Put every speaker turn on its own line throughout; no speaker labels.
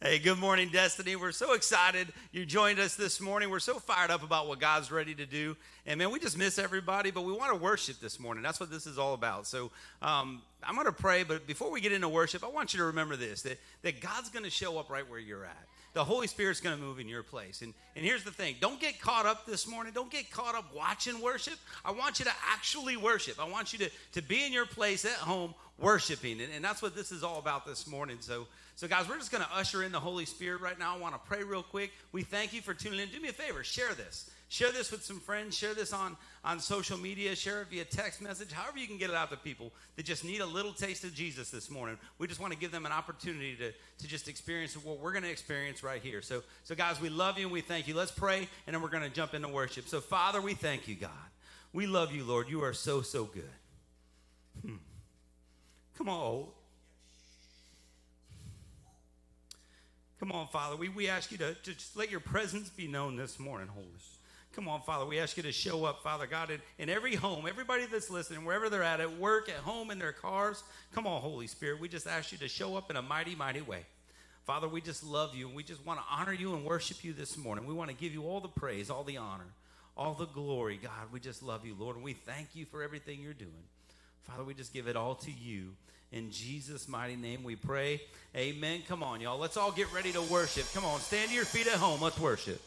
Hey, good morning, Destiny. We're so excited you joined us this morning. We're so fired up about what God's ready to do. And man, we just miss everybody, but we want to worship this morning. That's what this is all about. So um, I'm going to pray, but before we get into worship, I want you to remember this that, that God's going to show up right where you're at. The Holy Spirit's going to move in your place. And, and here's the thing don't get caught up this morning. Don't get caught up watching worship. I want you to actually worship. I want you to, to be in your place at home worshiping. And, and that's what this is all about this morning. So, so guys, we're just going to usher in the Holy Spirit right now. I want to pray real quick. We thank you for tuning in. Do me a favor, share this. Share this with some friends. Share this on, on social media. Share it via text message. However, you can get it out to people that just need a little taste of Jesus this morning. We just want to give them an opportunity to, to just experience what we're going to experience right here. So, so, guys, we love you and we thank you. Let's pray, and then we're going to jump into worship. So, Father, we thank you, God. We love you, Lord. You are so, so good. Hmm. Come on. Come on, Father. We, we ask you to, to just let your presence be known this morning, Holy Come on, Father. We ask you to show up, Father God, in, in every home, everybody that's listening, wherever they're at, at work, at home, in their cars. Come on, Holy Spirit. We just ask you to show up in a mighty, mighty way. Father, we just love you and we just want to honor you and worship you this morning. We want to give you all the praise, all the honor, all the glory, God. We just love you, Lord, and we thank you for everything you're doing. Father, we just give it all to you. In Jesus' mighty name we pray. Amen. Come on, y'all. Let's all get ready to worship. Come on, stand to your feet at home. Let's worship.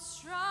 strong.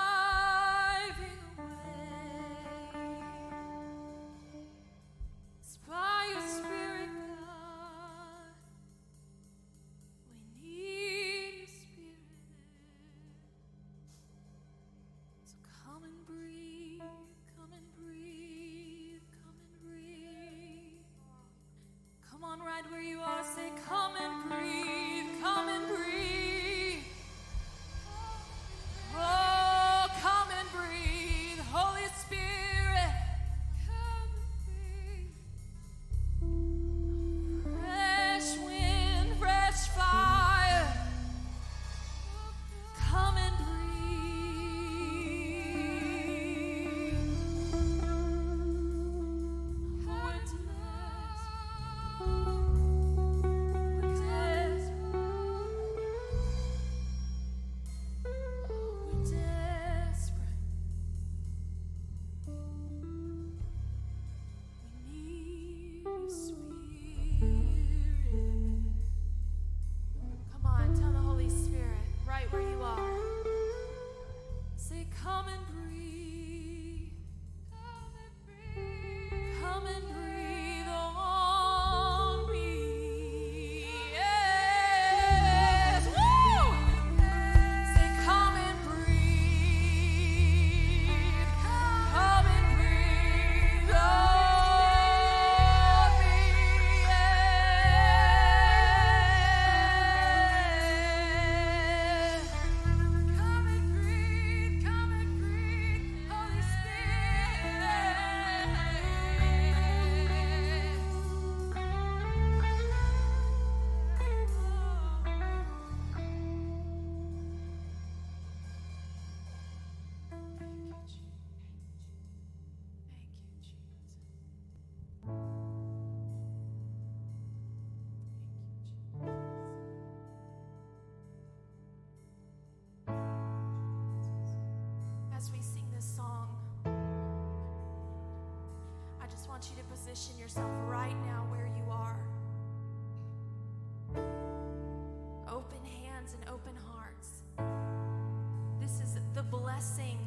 blessing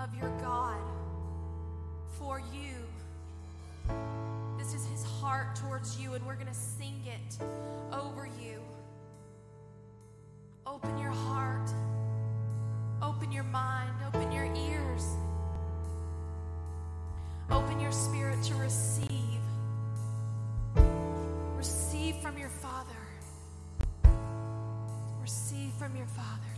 of your God for you. This is his heart towards you, and we're going to sing it over you. Open your heart, open your mind, open your ears, open your spirit to receive. Receive from your Father. Receive from your Father.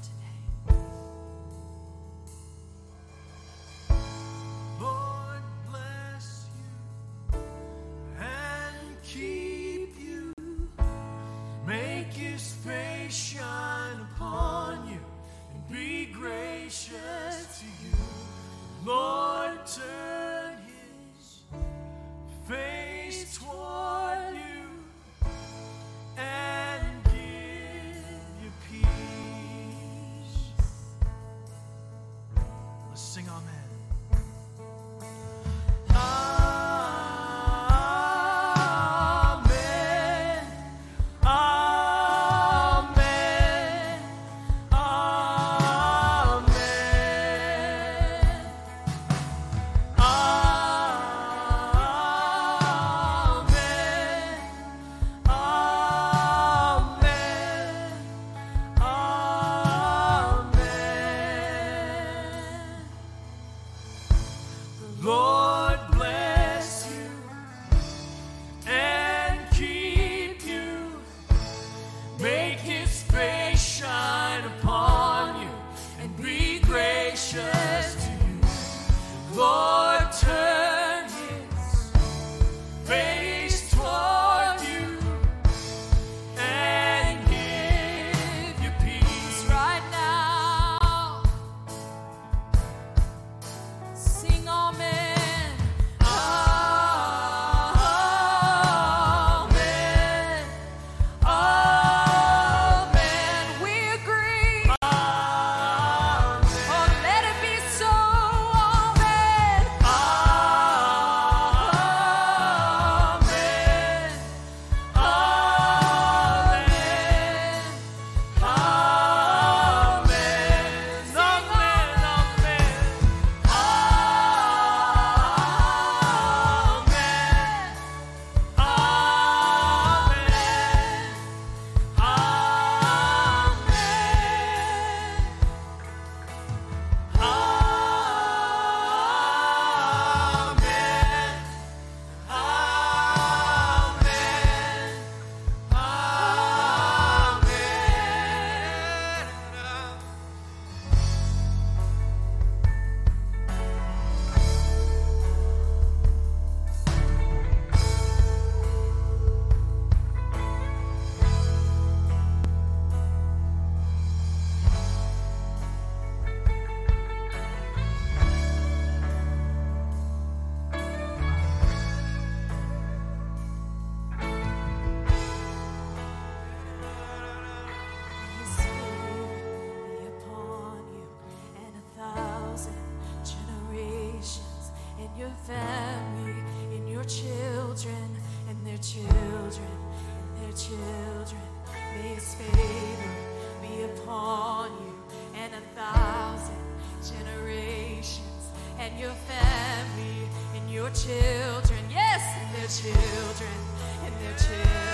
their chairs.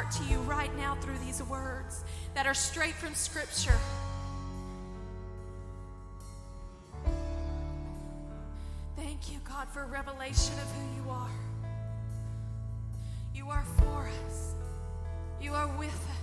heart to you right now through these words that are straight from Scripture. Thank you, God, for revelation of who you are. You are for us, you are with us.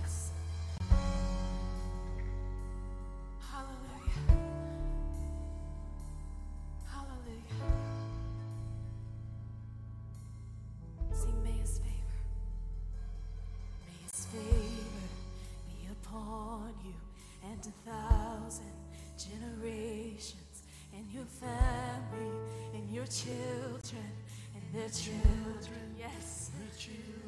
children. Yes. The children.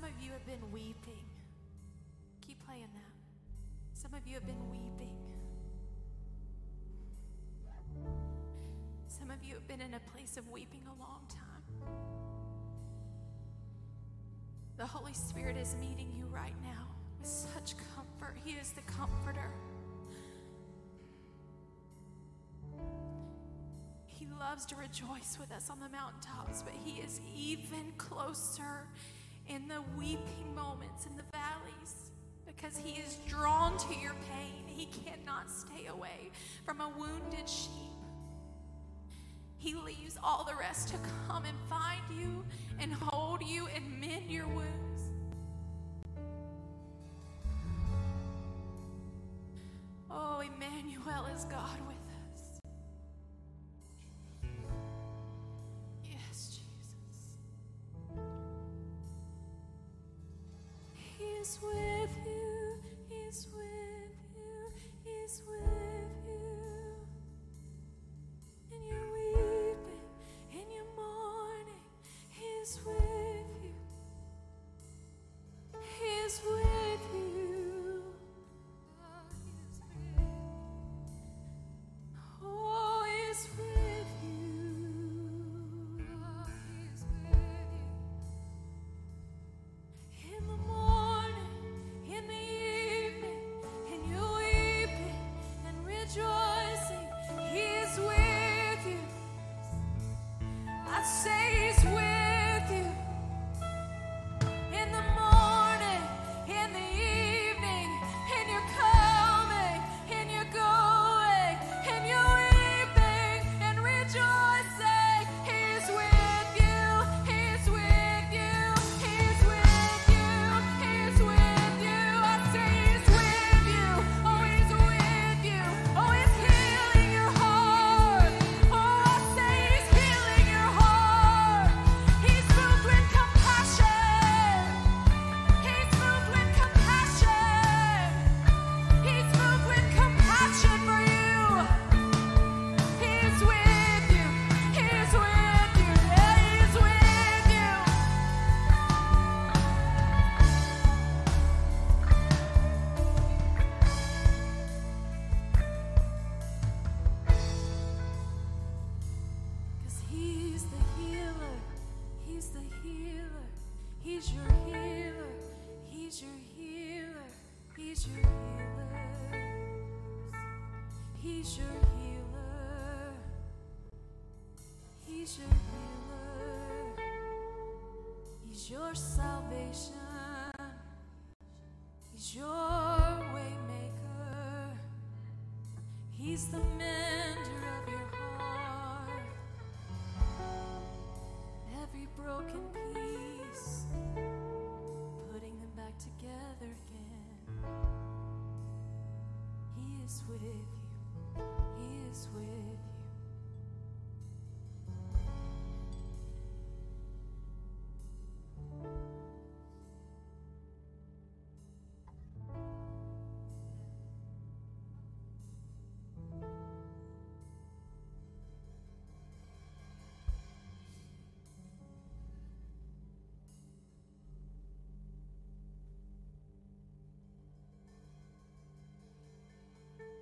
Some of you have been weeping. Keep playing that. Some of you have been weeping. Some of you have been in a place of weeping a long time. The Holy Spirit is meeting you right now with such comfort. He is the comforter. He loves to rejoice with us on the mountaintops, but He is even closer in the weeping moments, in the valleys, because He is drawn to your pain. He cannot stay away from a wounded sheep. He leaves all the rest to come and find you and hold you and mend your wounds. is with you, is with you. broken pieces.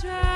try.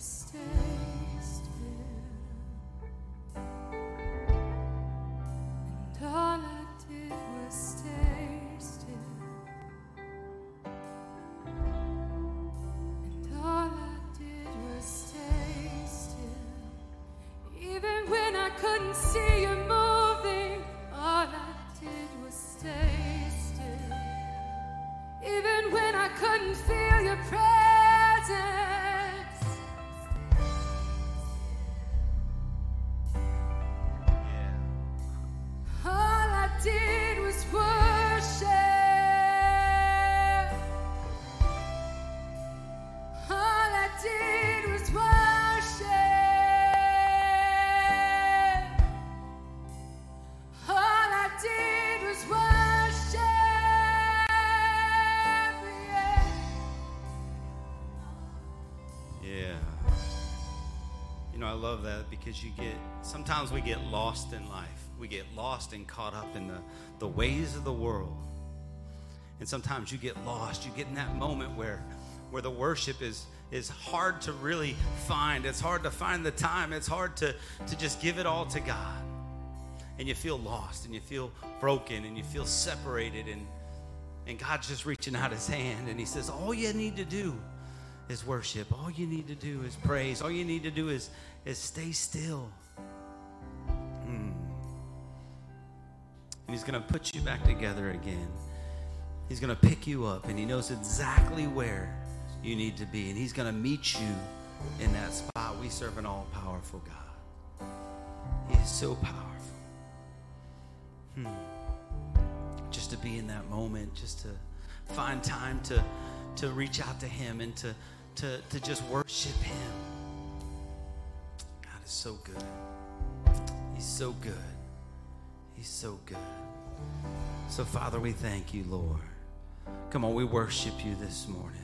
stay.
because you get sometimes we get lost in life. We get lost and caught up in the, the ways of the world. And sometimes you get lost. You get in that moment where where the worship is is hard to really find. It's hard to find the time. It's hard to, to just give it all to God. And you feel lost and you feel broken and you feel separated and and God's just reaching out his hand and he says, All you need to do is worship. All you need to do is praise. All you need to do is, is stay still. Mm. And He's going to put you back together again. He's going to pick you up, and He knows exactly where you need to be. And He's going to meet you in that spot. We serve an all powerful God. He is so powerful. Hmm. Just to be in that moment, just to find time to to reach out to him and to to, to just worship Him. God is so good. He's so good. He's so good. So, Father, we thank you, Lord. Come on, we worship you this morning.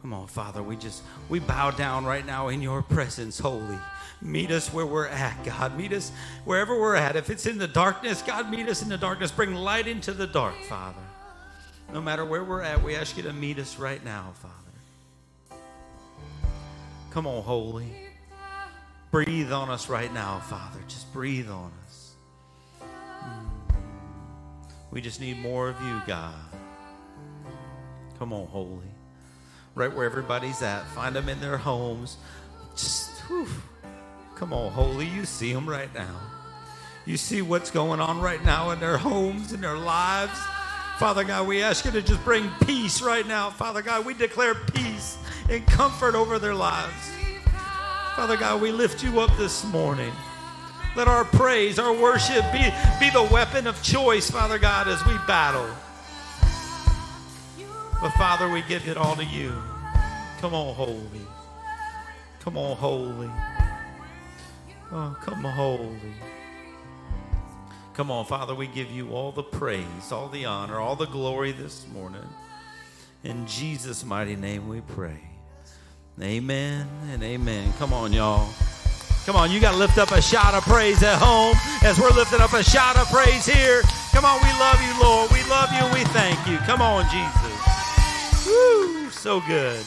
Come on, Father, we just we bow down right now in your presence, holy. Meet us where we're at, God. Meet us wherever we're at. If it's in the darkness, God, meet us in the darkness. Bring light into the dark, Father. No matter where we're at, we ask you to meet us right now, Father. Come on, Holy. Breathe on us right now, Father. Just breathe on us. Mm. We just need more of you, God. Come on, Holy. Right where everybody's at, find them in their homes. Just, whew. come on, Holy. You see them right now. You see what's going on right now in their homes, in their lives. Father God, we ask you to just bring peace right now. Father God, we declare peace and comfort over their lives. Father God, we lift you up this morning. Let our praise, our worship be, be the weapon of choice, Father God, as we battle. But Father, we give it all to you. Come on, holy. Come on, holy. Oh, come holy. Come on, Father, we give you all the praise, all the honor, all the glory this morning. In Jesus' mighty name we pray. Amen and amen. Come on, y'all. Come on, you got to lift up a shout of praise at home as we're lifting up a shout of praise here. Come on, we love you, Lord. We love you and we thank you. Come on, Jesus. Woo, so good.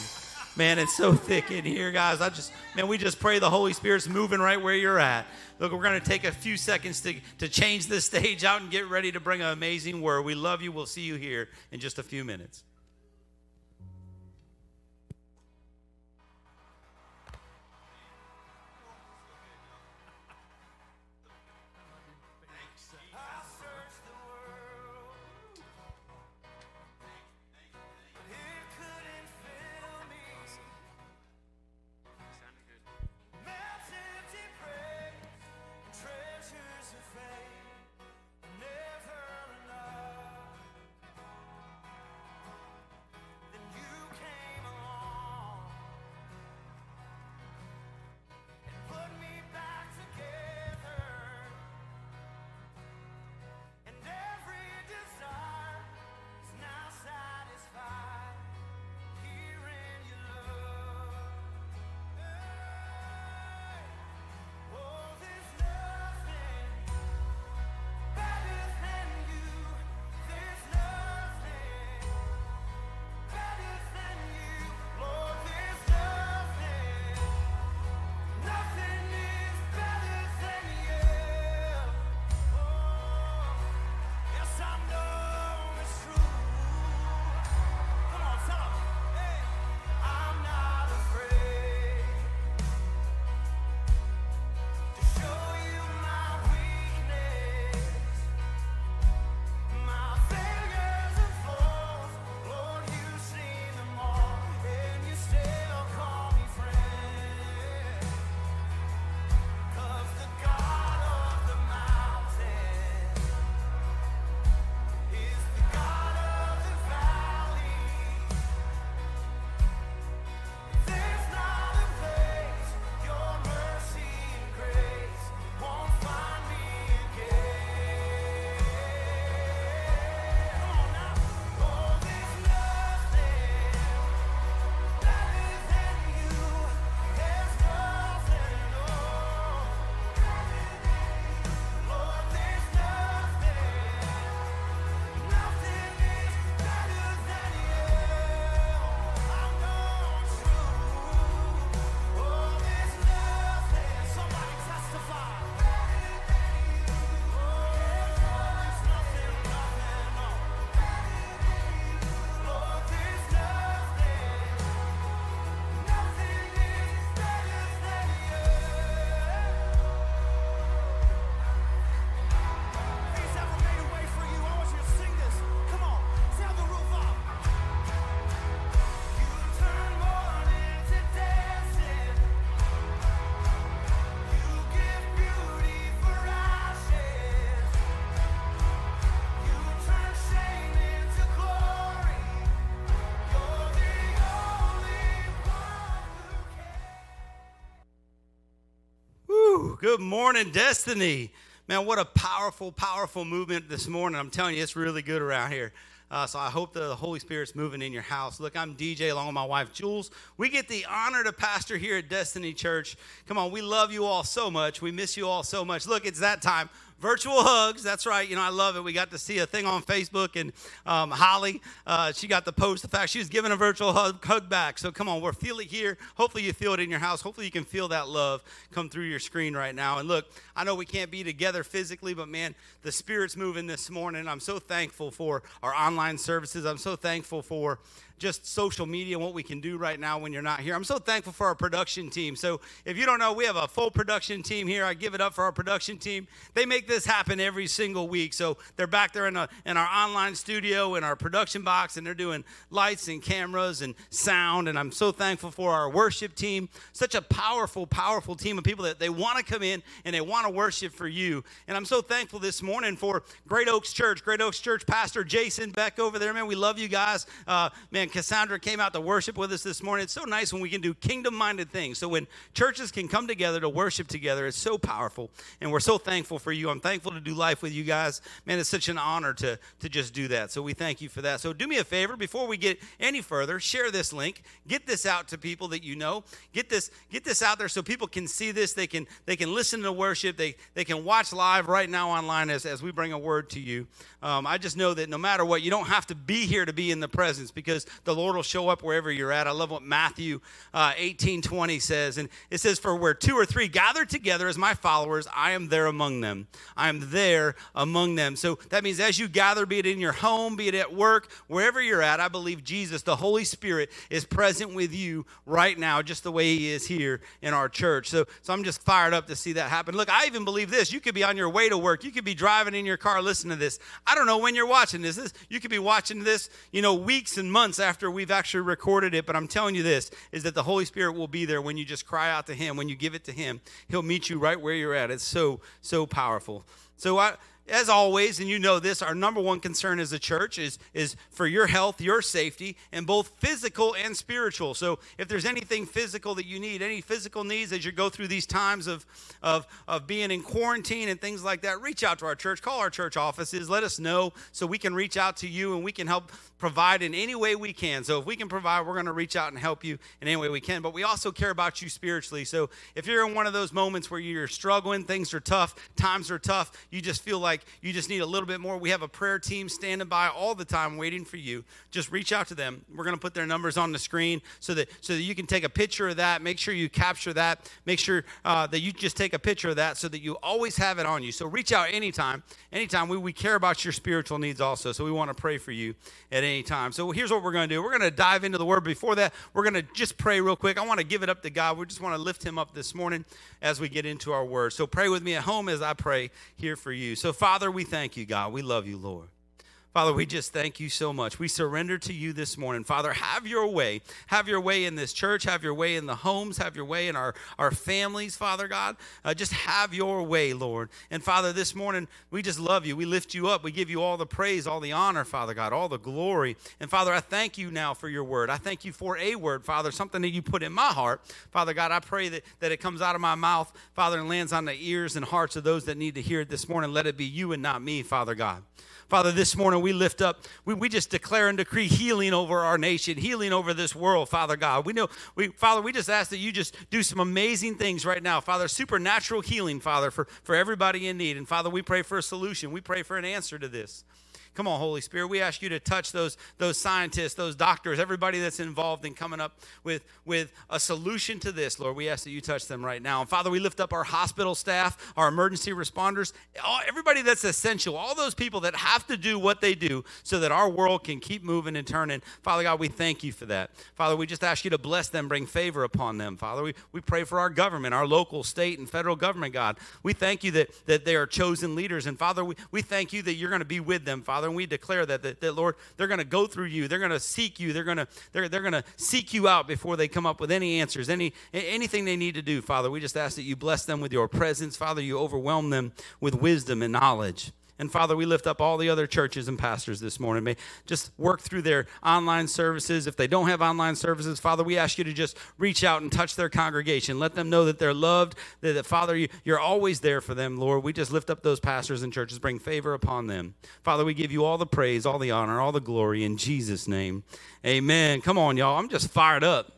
Man, it's so thick in here, guys. I just, man, we just pray the Holy Spirit's moving right where you're at. Look, we're going to take a few seconds to, to change this stage out and get ready to bring an amazing word. We love you. We'll see you here in just a few minutes. Good morning, Destiny. Man, what a powerful, powerful movement this morning. I'm telling you, it's really good around here. Uh, so I hope the Holy Spirit's moving in your house. Look, I'm DJ along with my wife Jules. We get the honor to pastor here at Destiny Church. Come on, we love you all so much. We miss you all so much. Look, it's that time virtual hugs. That's right. You know, I love it. We got to see a thing on Facebook, and um, Holly, uh, she got the post. The fact she was giving a virtual hug, hug back. So come on, we're feeling here. Hopefully, you feel it in your house. Hopefully, you can feel that love come through your screen right now. And look, I know we can't be together physically, but man, the Spirit's moving this morning. I'm so thankful for our online services. I'm so thankful for just social media and what we can do right now when you're not here. I'm so thankful for our production team. So if you don't know, we have a full production team here. I give it up for our production team. They make this happen every single week. So they're back there in, a, in our online studio, in our production box, and they're doing lights and cameras and sound. And I'm so thankful for our worship team. Such a powerful, powerful team of people that they want to come in and they want to worship for you. And I'm so thankful this morning for Great Oaks Church, Great Oaks Church Pastor Jason Beck over there. Man, we love you guys. Uh, man, Amen. Cassandra came out to worship with us this morning. It's so nice when we can do kingdom minded things. So when churches can come together to worship together, it's so powerful. And we're so thankful for you. I'm thankful to do life with you guys. Man, it's such an honor to, to just do that. So we thank you for that. So do me a favor before we get any further, share this link. Get this out to people that you know. Get this, get this out there so people can see this. They can they can listen to worship. They they can watch live right now online as, as we bring a word to you. Um, I just know that no matter what, you don't have to be here to be in the presence because the Lord will show up wherever you're at. I love what Matthew uh, 18 20 says. And it says, For where two or three gather together as my followers, I am there among them. I am there among them. So that means as you gather, be it in your home, be it at work, wherever you're at, I believe Jesus, the Holy Spirit, is present with you right now, just the way He is here in our church. So, so I'm just fired up to see that happen. Look, I even believe this. You could be on your way to work, you could be driving in your car listening to this. I don't know when you're watching this. this you could be watching this, you know, weeks and months after we've actually recorded it, but I'm telling you this is that the Holy Spirit will be there when you just cry out to him, when you give it to him. He'll meet you right where you're at. It's so so powerful. So I as always, and you know this, our number one concern as a church is, is for your health, your safety, and both physical and spiritual. So if there's anything physical that you need, any physical needs as you go through these times of, of, of being in quarantine and things like that, reach out to our church, call our church offices, let us know so we can reach out to you and we can help provide in any way we can. So if we can provide, we're going to reach out and help you in any way we can. But we also care about you spiritually. So if you're in one of those moments where you're struggling, things are tough, times are tough, you just feel like like you just need a little bit more, we have a prayer team standing by all the time waiting for you. Just reach out to them. We're going to put their numbers on the screen so that so that you can take a picture of that. Make sure you capture that. Make sure uh, that you just take a picture of that so that you always have it on you. So reach out anytime. Anytime we we care about your spiritual needs also. So we want to pray for you at any time. So here's what we're going to do. We're going to dive into the word. Before that, we're going to just pray real quick. I want to give it up to God. We just want to lift him up this morning as we get into our word. So pray with me at home as I pray here for you. So Father, we thank you, God. We love you, Lord. Father, we just thank you so much. We surrender to you this morning. Father, have your way. Have your way in this church. Have your way in the homes. Have your way in our, our families, Father God. Uh, just have your way, Lord. And Father, this morning, we just love you. We lift you up. We give you all the praise, all the honor, Father God, all the glory. And Father, I thank you now for your word. I thank you for a word, Father, something that you put in my heart. Father God, I pray that, that it comes out of my mouth, Father, and lands on the ears and hearts of those that need to hear it this morning. Let it be you and not me, Father God. Father, this morning we lift up, we, we just declare and decree healing over our nation, healing over this world, Father God. We know, we, Father, we just ask that you just do some amazing things right now, Father, supernatural healing, Father, for, for everybody in need. And Father, we pray for a solution. We pray for an answer to this. Come on, Holy Spirit, we ask you to touch those, those scientists, those doctors, everybody that's involved in coming up with, with a solution to this, Lord. We ask that you touch them right now. And Father, we lift up our hospital staff, our emergency responders, all, everybody that's essential, all those people that have to do what they do so that our world can keep moving and turning. Father God, we thank you for that. Father, we just ask you to bless them, bring favor upon them. Father, we, we pray for our government, our local, state, and federal government, God. We thank you that, that they are chosen leaders. And Father, we, we thank you that you're going to be with them, Father. Father. And we declare that, that, that Lord, they're going to go through you. They're going to seek you. They're going to they're, they're going to seek you out before they come up with any answers, any anything they need to do, Father. We just ask that you bless them with your presence, Father. You overwhelm them with wisdom and knowledge. And Father, we lift up all the other churches and pastors this morning. May just work through their online services. If they don't have online services, Father, we ask you to just reach out and touch their congregation. Let them know that they're loved, that, that Father, you, you're always there for them, Lord. We just lift up those pastors and churches, bring favor upon them. Father, we give you all the praise, all the honor, all the glory in Jesus' name. Amen. Come on, y'all. I'm just fired up.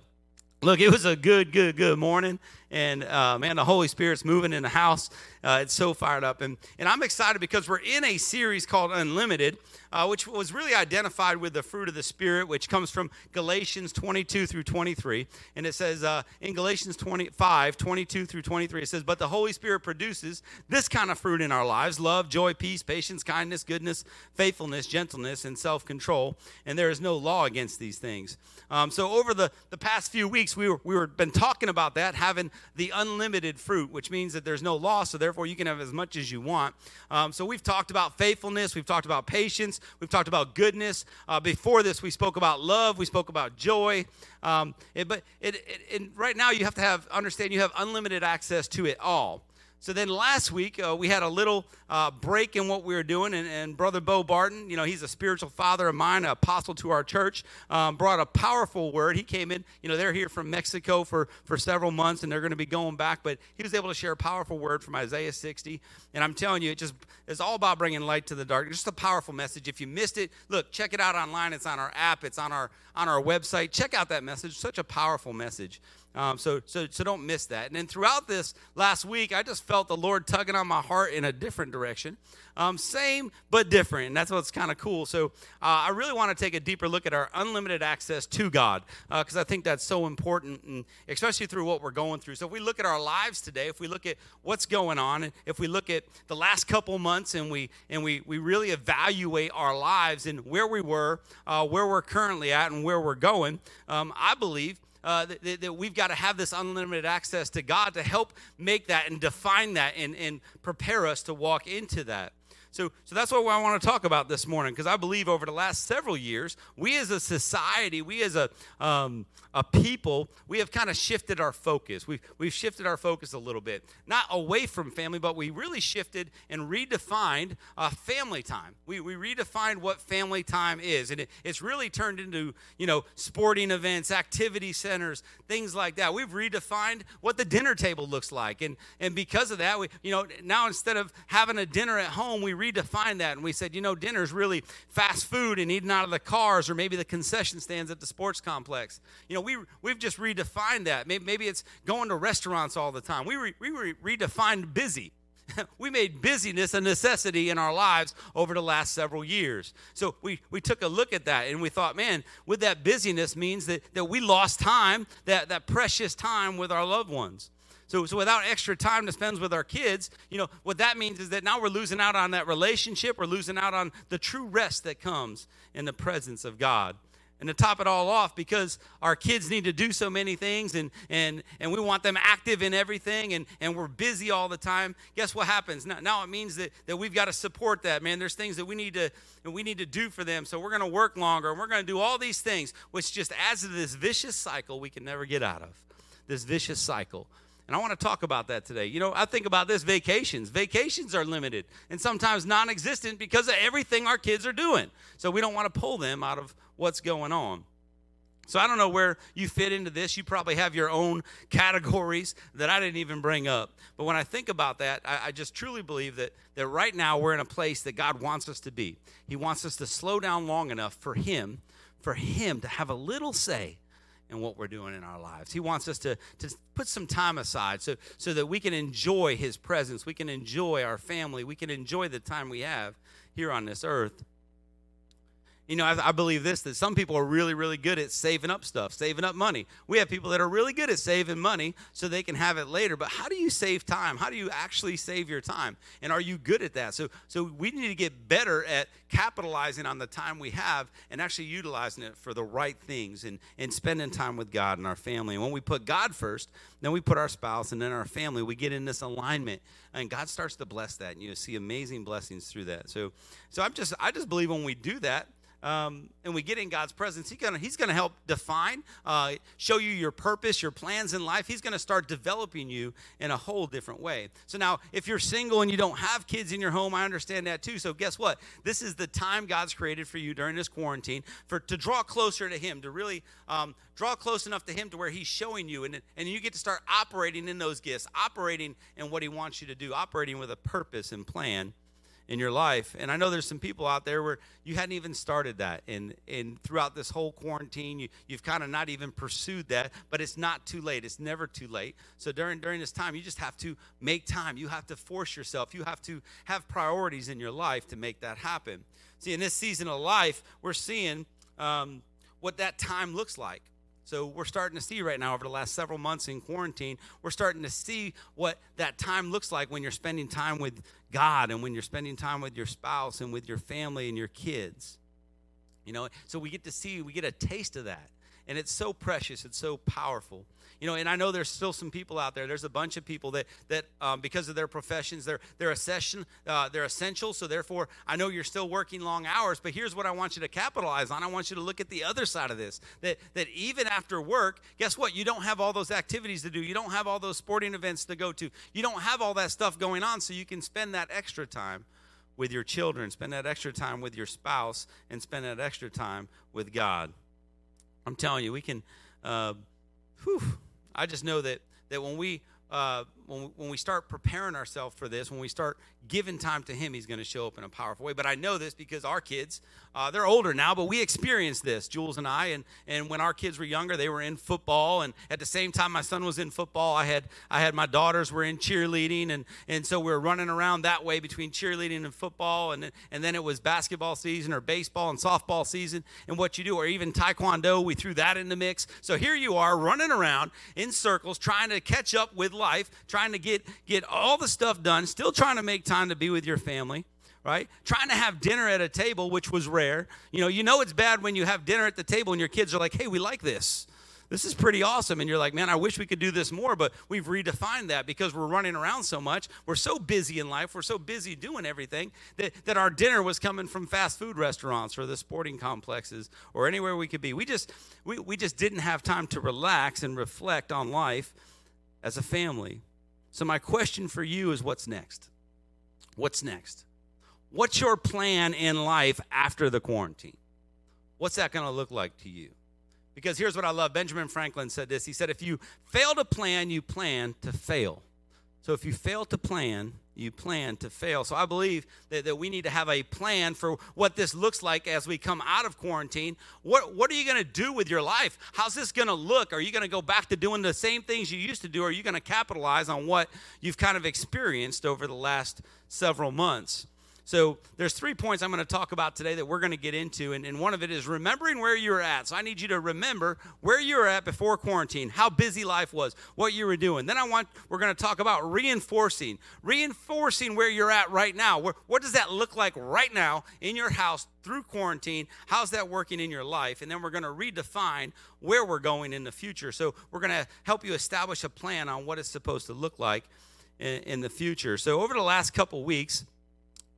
Look, it was a good, good, good morning and uh, man, the Holy Spirit's moving in the house. Uh, it's so fired up, and and I'm excited because we're in a series called Unlimited, uh, which was really identified with the fruit of the Spirit, which comes from Galatians 22 through 23, and it says uh, in Galatians 25, 22 through 23, it says, "But the Holy Spirit produces this kind of fruit in our lives: love, joy, peace, patience, kindness, goodness, faithfulness, gentleness, and self-control. And there is no law against these things." Um, so over the the past few weeks, we were we were been talking about that having the unlimited fruit, which means that there's no loss, so therefore you can have as much as you want. Um, so we've talked about faithfulness, we've talked about patience, we've talked about goodness. Uh, before this, we spoke about love, we spoke about joy. Um, it, but it, it, right now, you have to have understand you have unlimited access to it all. So then last week, uh, we had a little uh, break in what we were doing, and, and, Brother Bo Barton, you know, he's a spiritual father of mine, an apostle to our church, um, brought a powerful word. He came in, you know, they're here from Mexico for, for several months, and they're going to be going back, but he was able to share a powerful word from Isaiah 60. And I'm telling you, it just it's all about bringing light to the dark. Just a powerful message. If you missed it, look, check it out online. It's on our app, it's on our, on our website. Check out that message. Such a powerful message. Um, so, so, so don't miss that. And then throughout this last week, I just felt the Lord tugging on my heart in a different direction. Um, same, but different. And that's what's kind of cool. So, uh, I really want to take a deeper look at our unlimited access to God because uh, I think that's so important, and especially through what we're going through. So, if we look at our lives today, if we look at what's going on, and if we look at the last couple months and we, and we, we really evaluate our lives and where we were, uh, where we're currently at, and where we're going, um, I believe uh, that, that, we've got to have this unlimited access to God to help make that and define that and, and prepare us to walk into that. So, so that's what I want to talk about this morning because I believe over the last several years, we as a society, we as a, um, a people, we have kind of shifted our focus. We've, we've shifted our focus a little bit, not away from family, but we really shifted and redefined uh, family time. We, we redefined what family time is. And it, it's really turned into, you know, sporting events, activity centers, things like that. We've redefined what the dinner table looks like. And, and because of that, we, you know, now instead of having a dinner at home, we redefined that and we said, you know, dinner is really fast food and eating out of the cars or maybe the concession stands at the sports complex. You know, we, we've just redefined that. Maybe, maybe it's going to restaurants all the time. We, re, we re, redefined busy we made busyness a necessity in our lives over the last several years. So we, we took a look at that and we thought, man, with that busyness means that, that we lost time, that, that precious time with our loved ones. So, so without extra time to spend with our kids, you know, what that means is that now we're losing out on that relationship. We're losing out on the true rest that comes in the presence of God. And to top it all off, because our kids need to do so many things and, and, and we want them active in everything and, and we're busy all the time, guess what happens? Now, now it means that, that we've got to support that, man. There's things that we need to, we need to do for them. So we're going to work longer and we're going to do all these things, which just adds to this vicious cycle we can never get out of. This vicious cycle and I want to talk about that today. You know, I think about this vacations. Vacations are limited and sometimes non existent because of everything our kids are doing. So we don't want to pull them out of what's going on. So I don't know where you fit into this. You probably have your own categories that I didn't even bring up. But when I think about that, I, I, just truly believe that, that right now we're in a place that God wants us to be. He wants us to slow down long enough for Him, for Him to have a little say and what we're doing in our lives. He wants us to, to put some time aside so, so that we can enjoy His presence, we can enjoy our family, we can enjoy the time we have here on this earth. You know, I, I, believe this that some people are really, really good at saving up stuff, saving up money. We have people that are really good at saving money so they can have it later. But how do you save time? How do you actually save your time? And are you good at that? So, so we need to get better at capitalizing on the time we have and actually utilizing it for the right things and, and spending time with God and our family. And when we put God first, then we put our spouse and then our family, we get in this alignment. And God starts to bless that. And you see amazing blessings through that. So so I'm just I just believe when we do that, um, and we get in God's presence, he gonna, He's going to help define, uh, show you your purpose, your plans in life. He's going to start developing you in a whole different way. So now, if you're single and you don't have kids in your home, I understand that too. So guess what? This is the time God's created for you during this quarantine for to draw closer to Him, to really um, draw close enough to Him to where He's showing you, and and you get to start operating in those gifts, operating in what He wants you to do, operating with a purpose and plan in your life. And I know there's some people out there where you hadn't even started that. And, and throughout this whole quarantine, you, you've kind of not even pursued that, but it's not too late. It's never too late. So during, during this time, you just have to make time. You have to force yourself. You have to have priorities in your life to make that happen. See, in this season of life, we're seeing um, what that time looks like. So we're starting to see right now over the last several months in quarantine, we're starting to see what that time looks like when you're spending time with God and when you're spending time with your spouse and with your family and your kids. You know, so we get to see, we get a taste of that. And it's so precious, it's so powerful you know and i know there's still some people out there there's a bunch of people that that um, because of their professions they're they're essential uh, they're essential so therefore i know you're still working long hours but here's what i want you to capitalize on i want you to look at the other side of this that that even after work guess what you don't have all those activities to do you don't have all those sporting events to go to you don't have all that stuff going on so you can spend that extra time with your children, spend that extra time with your spouse, and spend that extra time with God. I'm telling you, we can, uh, whew, I just know that that when we uh, when, when we start preparing ourselves for this, when we start giving time to Him, He's going to show up in a powerful way. But I know this because our kids, uh, they're older now, but we experienced this, Jules and I. And, and when our kids were younger, they were in football. And at the same time my son was in football, I had, I had my daughters were in cheerleading. And, and so we were running around that way between cheerleading and football. And, and then it was basketball season or baseball and softball season and what you do, or even taekwondo. We threw that in the mix. So here you are running around in circles trying to catch up with life, trying to get, get all the stuff done, still trying to make time to be with your family right? Trying to have dinner at a table, which was rare. You know, you know it's bad when you have dinner at the table and your kids are like, hey, we like this. This is pretty awesome. And you're like, man, I wish we could do this more, but we've redefined that because we're running around so much. We're so busy in life. We're so busy doing everything that, that our dinner was coming from fast food restaurants or the sporting complexes or anywhere we could be. We just we, we just didn't have time to relax and reflect on life as a family. So, my question for you is what's next? What's next? What's your plan in life after the quarantine? What's that going to look like to you? Because here's what I love Benjamin Franklin said this. He said, If you fail to plan, you plan to fail. So, if you fail to plan, you plan to fail. So I believe that, that we need to have a plan for what this looks like as we come out of quarantine. What, what are you going to do with your life? How's this going to look? Are you going to go back to doing the same things you used to do? Or are you going to capitalize on what you've kind of experienced over the last several months? So there's three points I'm going to talk about today that we're going to get into, and, and one of it is remembering where you were at. So I need you to remember where you were at before quarantine, how busy life was, what you were doing. Then I want we're going to talk about reinforcing, reinforcing where you're at right now. Where, what does that look like right now in your house through quarantine? How's that working in your life? And then we're going to redefine where we're going in the future. So we're going to help you establish a plan on what it's supposed to look like in, in the future. So over the last couple weeks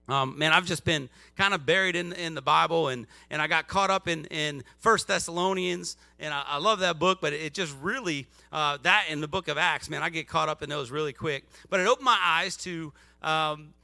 um, man, I've just been kind of buried in, in the Bible, and, and I got caught up in, in 1 Thessalonians, and I, I love that book, but it just really, uh, that and the book of Acts, man, I get caught up in those really quick. But it opened my eyes to um,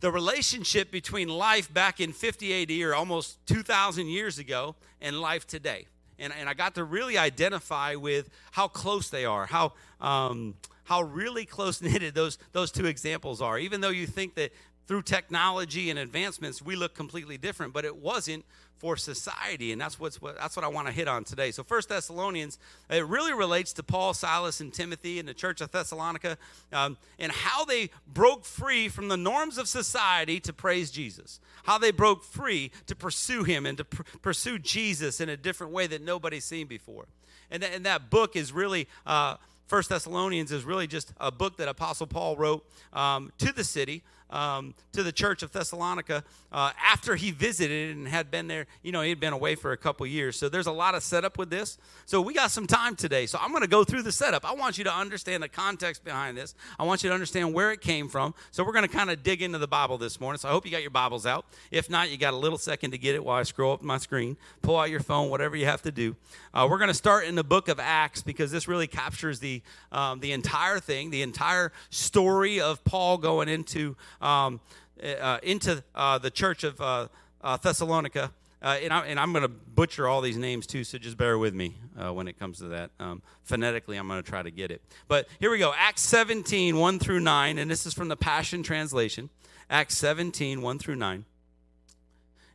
the relationship between life back in 50 AD, or almost 2,000 years ago, and life today. And, and I got to really identify with how close they are, how. Um, how really close knitted those those two examples are. Even though you think that through technology and advancements, we look completely different, but it wasn't for society. And that's, what's, what, that's what I want to hit on today. So, First Thessalonians, it really relates to Paul, Silas, and Timothy and the church of Thessalonica um, and how they broke free from the norms of society to praise Jesus, how they broke free to pursue him and to pr- pursue Jesus in a different way that nobody's seen before. And, th- and that book is really. Uh, First Thessalonians is really just a book that Apostle Paul wrote um, to the city um, to the church of Thessalonica uh, after he visited and had been there. You know, he had been away for a couple years. So there's a lot of setup with this. So we got some time today. So I'm going to go through the setup. I want you to understand the context behind this, I want you to understand where it came from. So we're going to kind of dig into the Bible this morning. So I hope you got your Bibles out. If not, you got a little second to get it while I scroll up my screen. Pull out your phone, whatever you have to do. Uh, we're going to start in the book of Acts because this really captures the, um, the entire thing, the entire story of Paul going into um, eh, uh, into uh, the church of uh, uh, Thessalonica. Uh, and, I, am going to butcher all these names too, so just bear with me when it comes to that. Um, phonetically, I'm going to try to get it. But here we go Acts 17, 1 through 9. And this is from the Passion Translation. Acts 17, 1 through 9.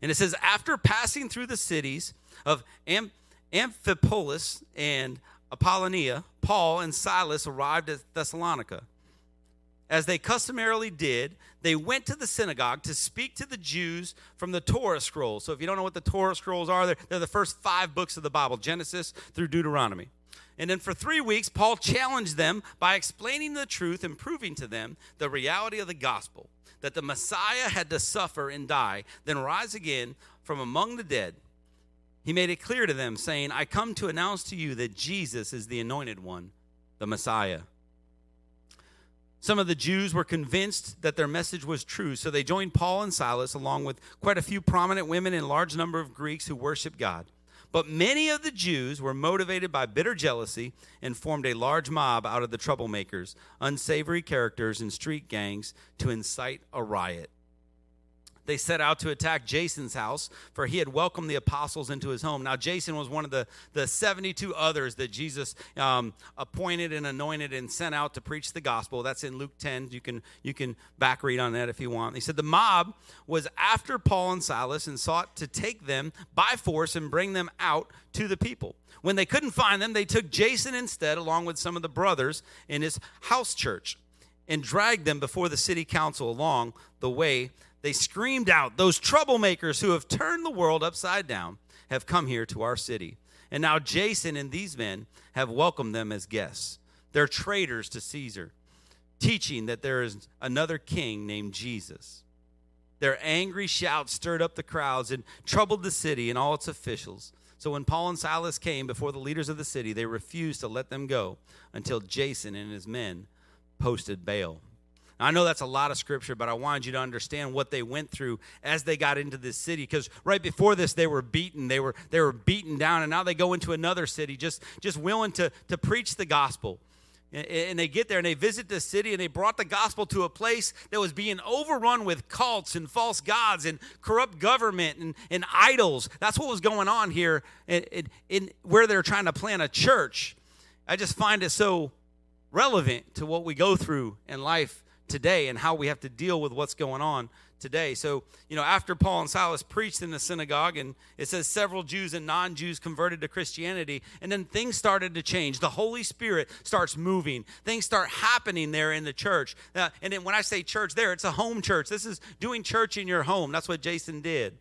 And it says, After passing through the cities of Am- Amphipolis and Apollonia, Paul and Silas arrived at Thessalonica as they customarily did, they went to the synagogue to speak to the Jews from the Torah scrolls. So, if you don't know what the Torah scrolls are, they're, they're the first five books of the Bible Genesis through Deuteronomy. And then for three weeks, Paul challenged them by explaining the truth and proving to them the reality of the gospel that the Messiah had to suffer and die, then rise again from among the dead. He made it clear to them, saying, I come to announce to you that Jesus is the anointed one, the Messiah. Some of the Jews were convinced that their message was true, so they joined Paul and Silas along with quite a few prominent women and a large number of Greeks who worshiped God. But many of the Jews were motivated by bitter jealousy and formed a large mob out of the troublemakers, unsavory characters, and street gangs to incite a riot they set out to attack Jason's house, for he had welcomed the apostles into his home. Now, Jason was one of the, the 72 others that Jesus um, appointed and anointed and sent out to preach the gospel. That's in Luke 10. You can, you can back read on that if you want. He said, The mob was after Paul and Silas and sought to take them by force and bring them out to the people. When they couldn't find them, they took Jason instead, along with some of the brothers in his house church, and dragged them before the city council along the way they screamed out, Those troublemakers who have turned the world upside down have come here to our city. And now Jason and these men have welcomed them as guests. They're traitors to Caesar, teaching that there is another king named Jesus. Their angry shouts stirred up the crowds and troubled the city and all its officials. So when Paul and Silas came before the leaders of the city, they refused to let them go until Jason and his men posted bail. Now, I know that's a lot of scripture, but I wanted you to understand what they went through as they got into this city. Because right before this, they were beaten. They were, they were beaten down, and now they go into another city just, just willing to, to preach the gospel. And they get there and they visit the city and they brought the gospel to a place that was being overrun with cults and false gods and corrupt government and, and idols. That's what was going on here in, in, in where they're trying to plant a church. I just find it so relevant to what we go through in life today and how we have to deal with what's going on today. So, you know, after Paul and Silas preached in the synagogue, and it says several Jews and non Jews converted to Christianity, and then things started to change. The Holy Spirit starts moving, things start happening there in the church. and then when I say church there, it's a home church. This is doing church in your home. That's what Jason did.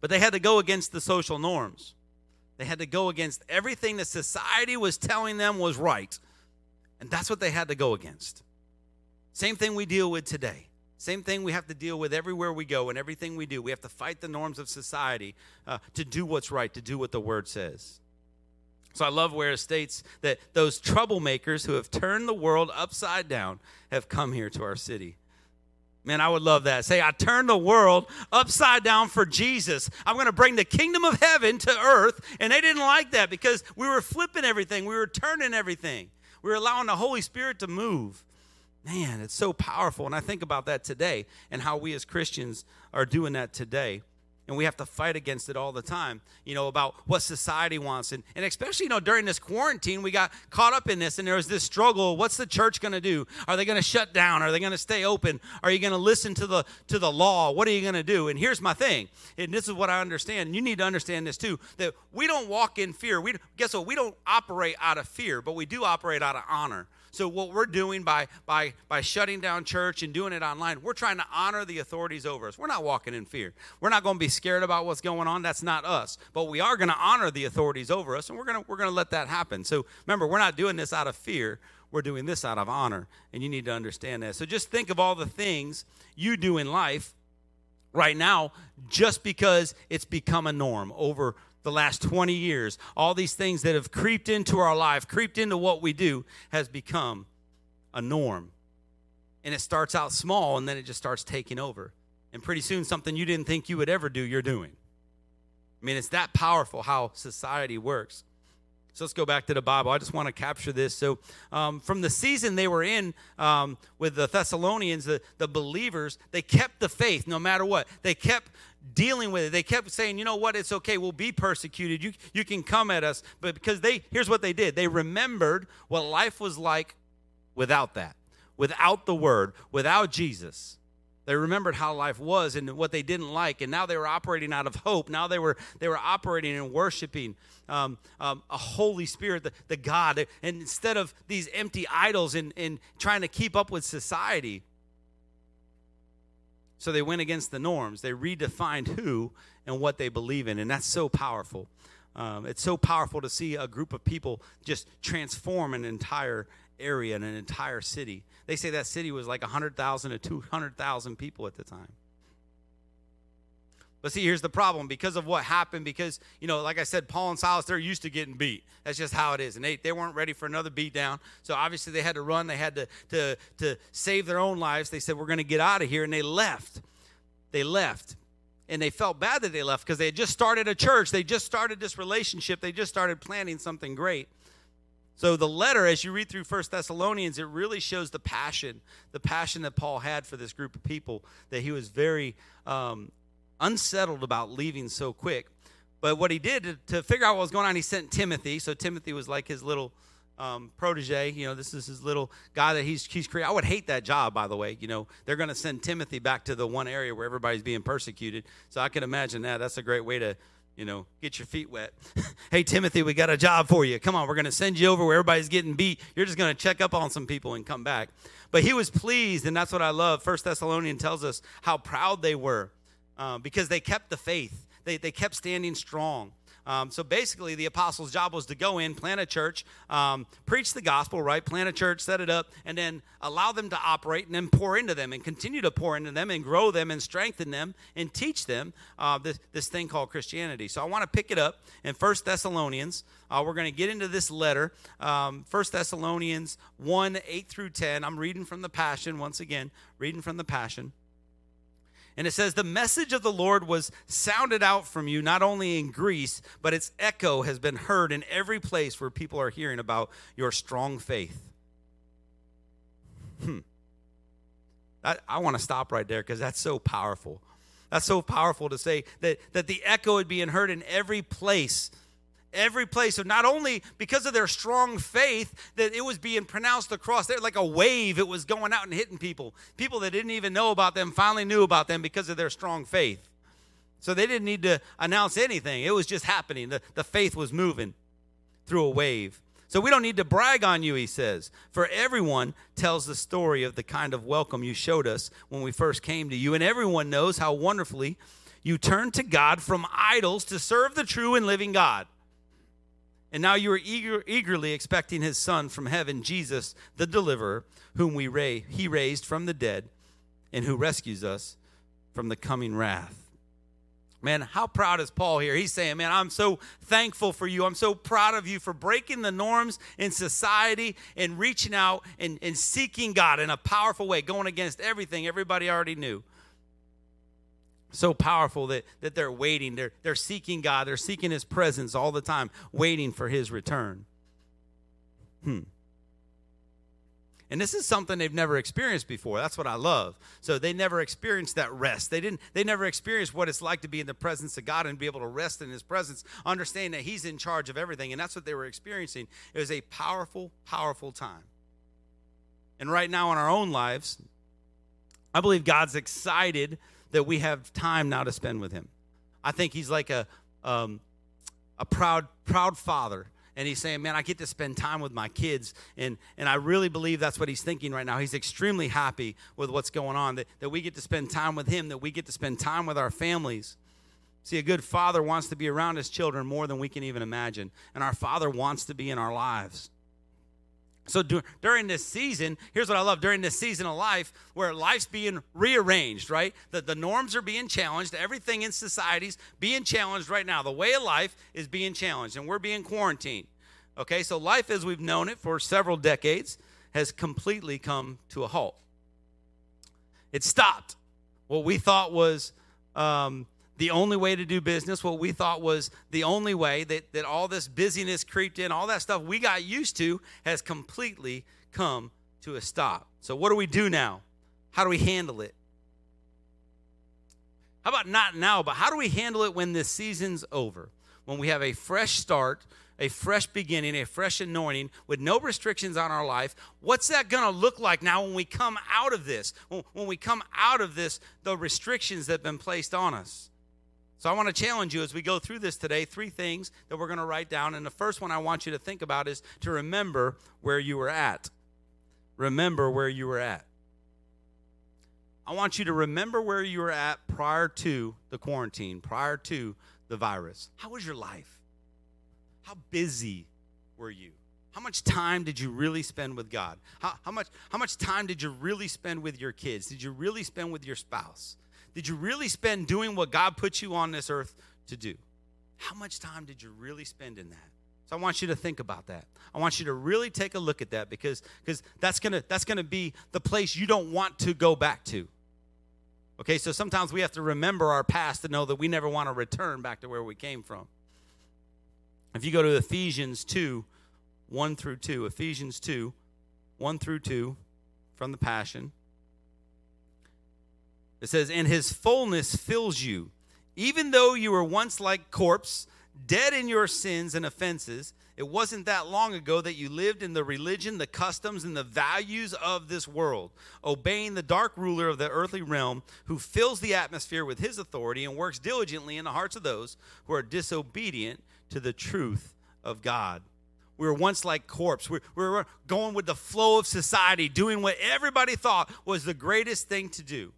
But they had to go against the social norms. They had to go against everything that society was telling them was right. And that's what they had to go against. Same thing we deal with today. Same thing we have to deal with everywhere we go and everything we do. We have to fight the norms of society uh, to do what's right, to do what the word says. So I love where it states that those troublemakers who have turned the world upside down have come here to our city. Man, I would love that. Say, I turned the world upside down for Jesus. I'm going to bring the kingdom of heaven to earth. And they didn't like that because we were flipping everything, we were turning everything, we were allowing the Holy Spirit to move. Man, it's so powerful. And I think about that today and how we as Christians are doing that today. And we have to fight against it all the time, you know, about what society wants. And, and especially, you know, during this quarantine, we got caught up in this and there was this struggle. What's the church going to do? Are they going to shut down? Are they going to stay open? Are you going to listen to the, to the law? What are you going to do? And here's my thing, and this is what I understand. You need to understand this too that we don't walk in fear. We, guess what? We don't operate out of fear, but we do operate out of honor so what we're doing by, by, by shutting down church and doing it online, we're trying to honor the authorities over us. We're not walking in fear. We're not going to be scared about what's going on. That's not us. But we are going to honor the authorities over us, and we're going to, we're going to let that happen. So remember, we're not doing this out of fear. We're doing this out of honor, and you need to understand that. So just think of all the things you do in life right now just because it's become a norm over the last 20 years, all these things that have creeped into our life, creeped into what we do, has become a norm. And it starts out small and then it just starts taking over. And pretty soon, something you didn't think you would ever do, you're doing. I mean, it's that powerful how society works. So let's go back to the Bible. I just want to capture this. So, um, from the season they were in um, with the Thessalonians, the, the believers, they kept the faith no matter what. They kept dealing with it. They kept saying, you know what, it's okay, we'll be persecuted. You, you can come at us. But because they, here's what they did they remembered what life was like without that, without the word, without Jesus. They remembered how life was and what they didn't like, and now they were operating out of hope. Now they were they were operating and worshiping um, um, a Holy Spirit, the, the God, and instead of these empty idols and, and trying to keep up with society. So they went against the norms. They redefined who and what they believe in, and that's so powerful. Um, it's so powerful to see a group of people just transform an entire area in an entire city. They say that city was like 100,000 to 200,000 people at the time. But see, here's the problem because of what happened, because, you know, like I said, Paul and Silas, they're used to getting beat. That's just how it is. And they, they weren't ready for another beat down. So obviously they had to run. They had to, to, to save their own lives. They said, we're going to get out of here. And they left. They left. And they felt bad that they left because they had just started a church. They just started this relationship. They just started planning something great. So the letter, as you read through First Thessalonians, it really shows the passion, the passion that Paul had for this group of people, that he was very um, unsettled about leaving so quick. But what he did to, to, figure out what was going on, he sent Timothy. So Timothy was like his little um, protege. You know, this is his little guy that he's he's created. I would hate that job, by the way. You know, they're going to send Timothy back to the one area where everybody's being persecuted. So I can imagine that. That's a great way to you know, get your feet wet. hey, Timothy, we got a job for you. Come on, we're going to send you over where everybody's getting beat. You're just going to check up on some people and come back. But he was pleased, and that's what I love. First Thessalonian tells us how proud they were uh, because they kept the faith. They, they kept standing strong. Um, so basically, the apostles' job was to go in, plant a church, um, preach the gospel, right? Plant a church, set it up, and then allow them to operate and then pour into them and continue to pour into them and grow them and strengthen them and teach them uh, this, this thing called Christianity. So I want to pick it up in First Thessalonians. Uh, we're going to get into this letter, um, First Thessalonians 1 8 through 10. I'm reading from the Passion once again, reading from the Passion. And it says, The message of the Lord was sounded out from you, not only in Greece, but its echo has been heard in every place where people are hearing about your strong faith. Hmm. I, I want to stop right there because that's so powerful. That's so powerful to say that, that the echo would be heard in every place every place. So not only because of their strong faith that it was being pronounced across there like a wave, it was going out and hitting people. People that didn't even know about them finally knew about them because of their strong faith. So they didn't need to announce anything. It was just happening. The, the faith was moving through a wave. So we don't need to brag on you, he says, for everyone tells the story of the kind of welcome you showed us when we first came to you. And everyone knows how wonderfully you turned to God from idols to serve the true and living God. And now you are eager, eagerly expecting his son from heaven, Jesus, the deliverer, whom we ra- he raised from the dead and who rescues us from the coming wrath. Man, how proud is Paul here? He's saying, Man, I'm so thankful for you. I'm so proud of you for breaking the norms in society and reaching out and, and seeking God in a powerful way, going against everything everybody already knew so powerful that, that they're waiting. They're, they're seeking God. They're seeking His presence all the time, waiting for His return. Hmm. And this is something they've never experienced before. That's what I love. So they never experienced that rest. They didn't they never experienced what it's like to be in the presence of God and be able to rest in his presence, understand that he's in charge of everything. And that's what they were experiencing. It was a powerful, powerful time. And right now in our own lives, I believe God's excited that we have time now to spend with him. I think he's like a, um, a proud, proud father. And he's saying, Man, I get to spend time with my kids. And, and I really believe that's what he's thinking right now. He's extremely happy with what's going on, that, that we get to spend time with him, that we get to spend time with our families. See, a good father wants to be around his children more than we can even imagine. And our father wants to be in our lives. So do, during this season, here's what I love during this season of life where life's being rearranged, right? The, the norms are being challenged. Everything in society's being challenged right now. The way of life is being challenged, and we're being quarantined. Okay, so life as we've known it for several decades has completely come to a halt. It stopped. What we thought was um, the only way to do business, what we thought was the only way that, that all this busyness creeped in, all that stuff we got used to has completely come to a stop. So, what do we do now? How do we handle it? How about not now, but how do we handle it when this season's over? When we have a fresh start, a fresh beginning, a fresh anointing with no restrictions on our life. What's that going to look like now when we come out of this? When we come out of this, the restrictions that have been placed on us? So I want to challenge you as we go through this today, three things that we're going to write down. And the first one I want you to think about is to remember where you were at. Remember where you were at. I want you to remember where you were at prior to the quarantine, prior to the virus. How was your life? How busy were you? How much time did you really spend with God? How, how, much, how much time did you really spend with your kids? Did you really spend with your spouse? did you really spend doing what God put you on this earth to do? How much time did you really spend in that? So I want you to think about that. I want you to really take a look at that because because that's gonna that's gonna be the place you don't want to go back to. Okay, so sometimes we have to remember our past to know that we never want to return back to where we came from. If you go to Ephesians 2, 1 through 2, Ephesians 2, 1 through 2 from the Passion. It says, And his fullness fills you. Even though you were once like corpse, dead in your sins and offenses, it wasn't that long ago that you lived in the religion, the customs, and the values of this world, obeying the dark ruler of the earthly realm who fills the atmosphere with his authority and works diligently in the hearts of those who are disobedient to the truth of God. We were once like corpse. We were going with the flow of society, doing what everybody thought was the greatest thing to do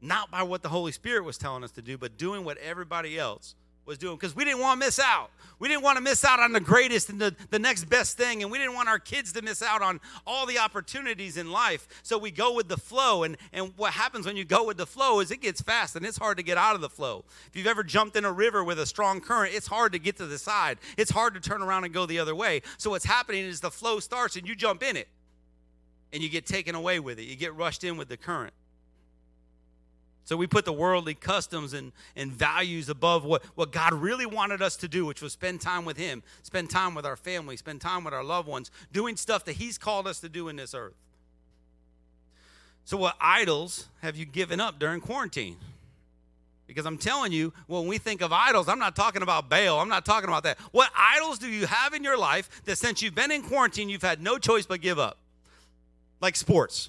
not by what the Holy Spirit was telling us to do, but doing what everybody else was doing because we didn't want to miss out. We didn't want to miss out on the greatest and the, the next best thing. And we didn't want our kids to miss out on all the opportunities in life. So we go with the flow. And, and what happens when you go with the flow is it gets fast and it's hard to get out of the flow. If you've ever jumped in a river with a strong current, it's hard to get to the side. It's hard to turn around and go the other way. So what's happening is the flow starts and you jump in it and you get taken away with it. You get rushed in with the current. So we put the worldly customs and, and values above what, what God really wanted us to do, which was spend time with Him, spend time with our family, spend time with our loved ones, doing stuff that He's called us to do in this earth. So, what idols have you given up during quarantine? Because I'm telling you, when we think of idols, I'm not talking about Baal. I'm not talking about that. What idols do you have in your life that since you've been in quarantine, you've had no choice but give up? Like sports.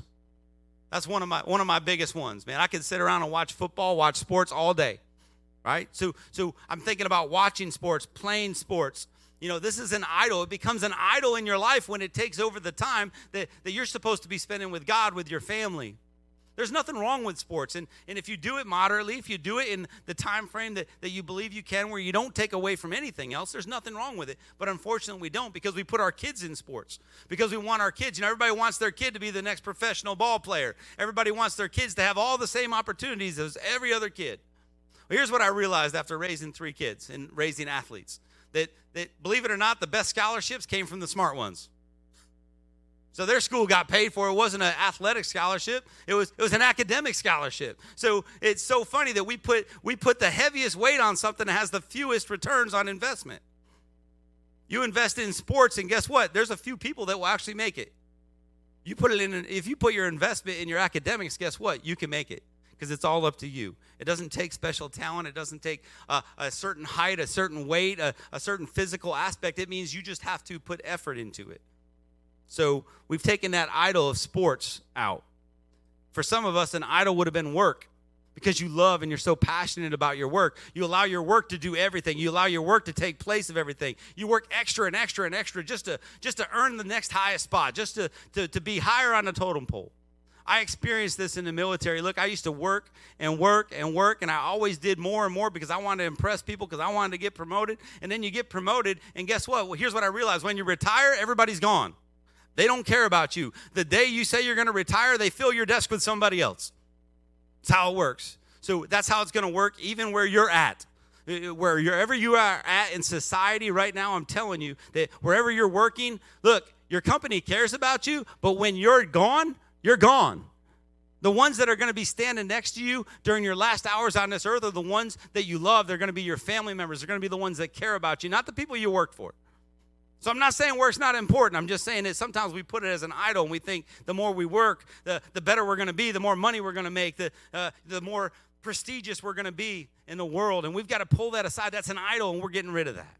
That's one of my one of my biggest ones, man. I can sit around and watch football, watch sports all day. Right? So so I'm thinking about watching sports, playing sports. You know, this is an idol. It becomes an idol in your life when it takes over the time that, that you're supposed to be spending with God, with your family. There's nothing wrong with sports. And, and if you do it moderately, if you do it in the time frame that, that you believe you can, where you don't take away from anything else, there's nothing wrong with it. But unfortunately, we don't because we put our kids in sports because we want our kids. You know, everybody wants their kid to be the next professional ball player, everybody wants their kids to have all the same opportunities as every other kid. Well, here's what I realized after raising three kids and raising athletes that, that, believe it or not, the best scholarships came from the smart ones. So their school got paid for. It wasn't an athletic scholarship. It was it was an academic scholarship. So it's so funny that we put we put the heaviest weight on something that has the fewest returns on investment. You invest in sports, and guess what? There's a few people that will actually make it. You put it in if you put your investment in your academics, guess what? You can make it because it's all up to you. It doesn't take special talent. It doesn't take a certain height, a certain weight, a, a certain physical aspect. It means you just have to put effort into it. So we've taken that idol of sports out. For some of us, an idol would have been work because you love and you're so passionate about your work. You allow your work to do everything. You allow your work to take place of everything. You work extra and extra and extra just to just to earn the next highest spot, just to to, to be higher on the totem pole. I experienced this in the military. Look, I used to work and work and work, and I always did more and more because I wanted to impress people because I wanted to get promoted. And then you get promoted, and guess what? Well, here's what I realized when you retire, everybody's gone. They don't care about you. The day you say you're going to retire, they fill your desk with somebody else. That's how it works. So that's how it's going to work, even where you're at. Uh, uh, where Wherever you are at in society right now, I'm telling you that wherever you're working, look, your company cares about you, but when you're gone, you're gone. The ones that are going to be standing next to you during your last hours on this earth are the ones that you love. They're going to be your family members. They're going to be the ones that care about you, not the people you work for. So I'm not saying work's not important. I'm just saying that sometimes we put it as an idol and we think the more we work, the, the better we're going to be, the more money we're going to make, the, uh, the more prestigious we're going to be in the world. And we've got to pull that aside. That's an idol and we're getting rid of that.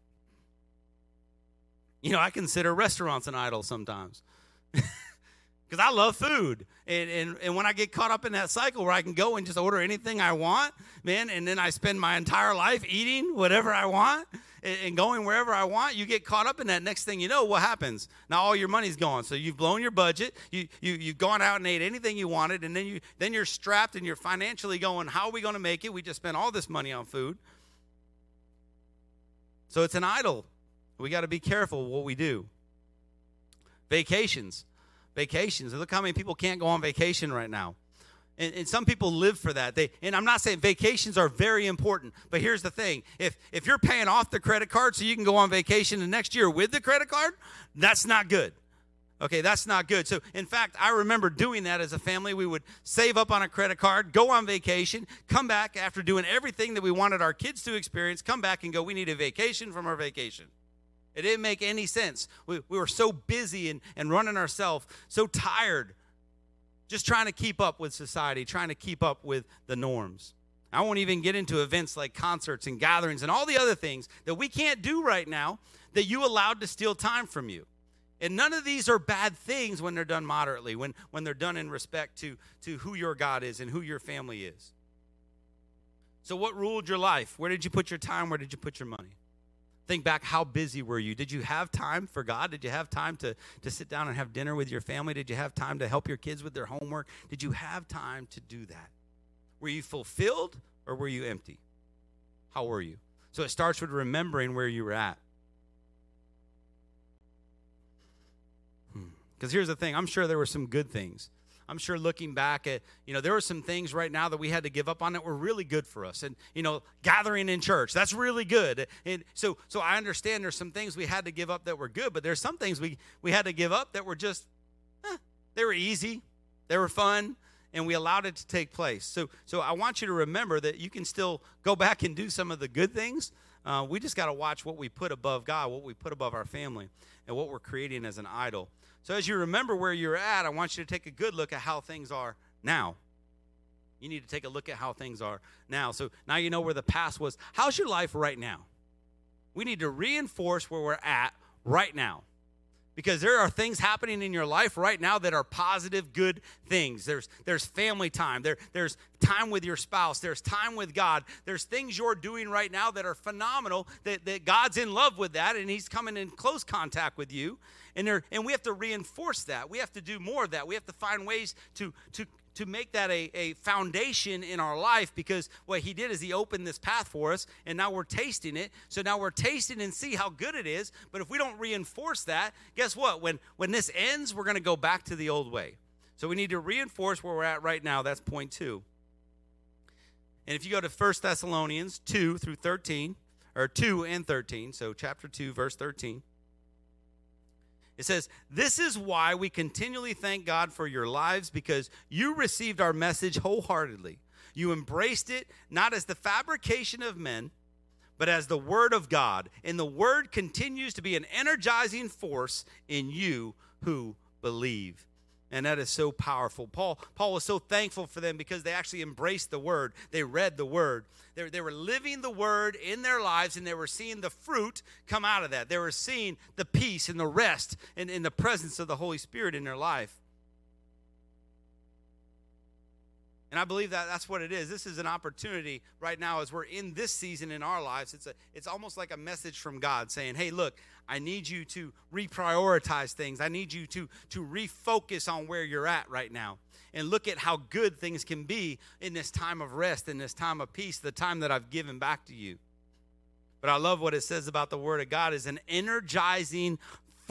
You know, I consider restaurants an idol sometimes. because I love food. And, and, and when I get caught up in that cycle where I can go and just order anything I want, man, and then I spend my entire life eating whatever I want, and going wherever I want, you get caught up in that. Next thing you know, what happens? Now all your money's gone. So you've blown your budget. You, you, you've gone out and ate anything you wanted. And then, you, then you're strapped and you're financially going, how are we going to make it? We just spent all this money on food. So it's an idol. We got to be careful what we do. Vacations. Vacations. Look how many people can't go on vacation right now. And, and, some people live for that. They and I'm not saying vacations are very important, but here's the thing: if if you're paying off the credit card so you can go on vacation the next year with the credit card, that's not good. Okay, that's not good. So, in fact, I remember doing that as a family. We would save up on a credit card, go on vacation, come back after doing everything that we wanted our kids to experience, come back and go, we need a vacation from our vacation. It didn't make any sense. We, we were so busy and, and running ourselves, so tired just trying to keep up with society, trying to keep up with the norms. I won't even get into events like concerts and gatherings and all the other things that we can't do right now that you allowed to steal time from you. And none of these are bad things when they're done moderately, when, when they're done in respect to, to who your God is and who your family is. So, what ruled your life? Where did you put your time? Where did you put your money? Think back, how busy were you? Did you have time for God? Did you have time to, to sit down and have dinner with your family? Did you have time to help your kids with their homework? Did you have time to do that? Were you fulfilled or were you empty? How were you? So it starts with remembering where you were at. Because hmm. here's the thing I'm sure there were some good things. I'm sure looking back at, you know, there were some things right now that we had to give up on that were really good for us. And, you know, gathering in church, that's really good. And so so I understand there's some things we had to give up that were good, but there's some things we we had to give up that were just eh, they were easy, they were fun, and we allowed it to take place. So so I want you to remember that you can still go back and do some of the good things. Uh, we just got to watch what we put above God, what we put above our family, and what we're creating as an idol. So, as you remember where you're at, I want you to take a good look at how things are now. You need to take a look at how things are now. So, now you know where the past was. How's your life right now? We need to reinforce where we're at right now because there are things happening in your life right now that are positive good things there's there's family time there there's time with your spouse there's time with god there's things you're doing right now that are phenomenal that, that god's in love with that and he's coming in close contact with you and there and we have to reinforce that we have to do more of that we have to find ways to to to make that a, a foundation in our life because what he did is he opened this path for us and now we're tasting it so now we're tasting and see how good it is but if we don't reinforce that guess what when when this ends we're going to go back to the old way so we need to reinforce where we're at right now that's point two and if you go to 1 thessalonians 2 through 13 or 2 and 13 so chapter 2 verse 13 it says, This is why we continually thank God for your lives because you received our message wholeheartedly. You embraced it not as the fabrication of men, but as the Word of God. And the Word continues to be an energizing force in you who believe. And that is so powerful. Paul, Paul was so thankful for them because they actually embraced the word. They read the word. They, they were living the word in their lives and they were seeing the fruit come out of that. They were seeing the peace and the rest and, in the presence of the Holy Spirit in their life. And I believe that that's what it is. This is an opportunity right now as we're in this season in our lives. It's, a, it's almost like a message from God saying, hey, look, I need you to reprioritize things. I need you to, to refocus on where you're at right now and look at how good things can be in this time of rest, in this time of peace, the time that I've given back to you. But I love what it says about the Word of God is an energizing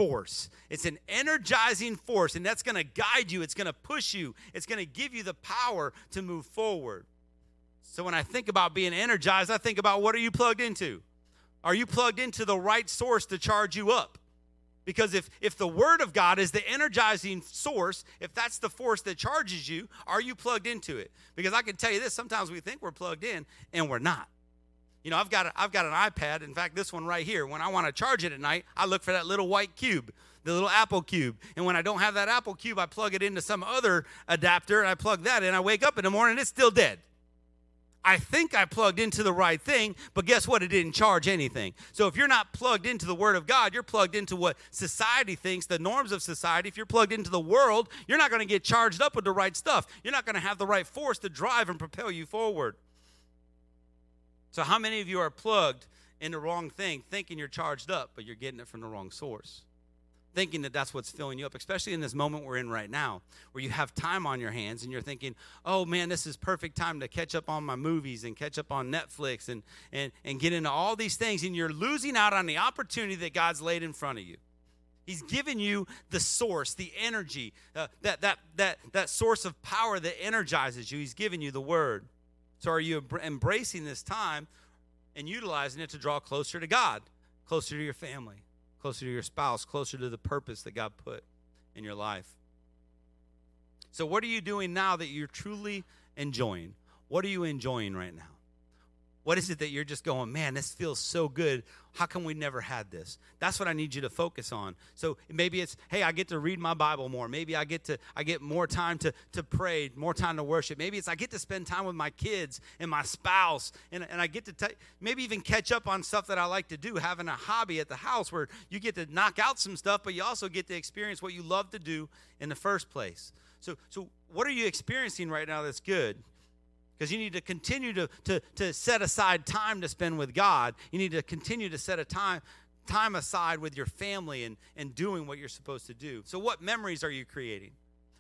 force. It's an energizing force, and that's going to guide you, it's going to push you, it's going to give you the power to move forward. So when I think about being energized, I think about what are you plugged into? Are you plugged into the right source to charge you up? Because if, if the Word of God is the energizing source, if that's the force that charges you, are you plugged into it? Because I can tell you this sometimes we think we're plugged in and we're not. You know, I've got, a, I've got an iPad. In fact, this one right here. When I want to charge it at night, I look for that little white cube, the little Apple cube. And when I don't have that Apple cube, I plug it into some other adapter and I plug that in. I wake up in the morning, it's still dead. I think I plugged into the right thing, but guess what? It didn't charge anything. So if you're not plugged into the Word of God, you're plugged into what society thinks, the norms of society. If you're plugged into the world, you're not going to get charged up with the right stuff. You're not going to have the right force to drive and propel you forward. So, how many of you are plugged in the wrong thing, thinking you're charged up, but you're getting it from the wrong source? Thinking that that's what's filling you up, especially in this moment we're in right now, where you have time on your hands and you're thinking, oh man, this is perfect time to catch up on my movies and catch up on Netflix and, and, and get into all these things. And you're losing out on the opportunity that God's laid in front of you. He's given you the source, the energy, uh, that, that, that, that source of power that energizes you. He's given you the word. So are you embracing this time and utilizing it to draw closer to God, closer to your family, closer to your spouse, closer to the purpose that God put in your life? So, what are you doing now that you're truly enjoying? What are you enjoying right now? What is it that you're just going, man, this feels so good. How come we never had this? That's what I need you to focus on. So maybe it's, hey, I get to read my Bible more. Maybe I get to I get more time to to pray, more time to worship. Maybe it's I get to spend time with my kids and my spouse, and, and I get to t- maybe even catch up on stuff that I like to do, having a hobby at the house where you get to knock out some stuff, but you also get to experience what you love to do in the first place. So so what are you experiencing right now that's good? because you need to continue to, to, to set aside time to spend with God. You need to continue to set a time, time aside with your family and, and doing what you're supposed to do. So, what memories are you creating?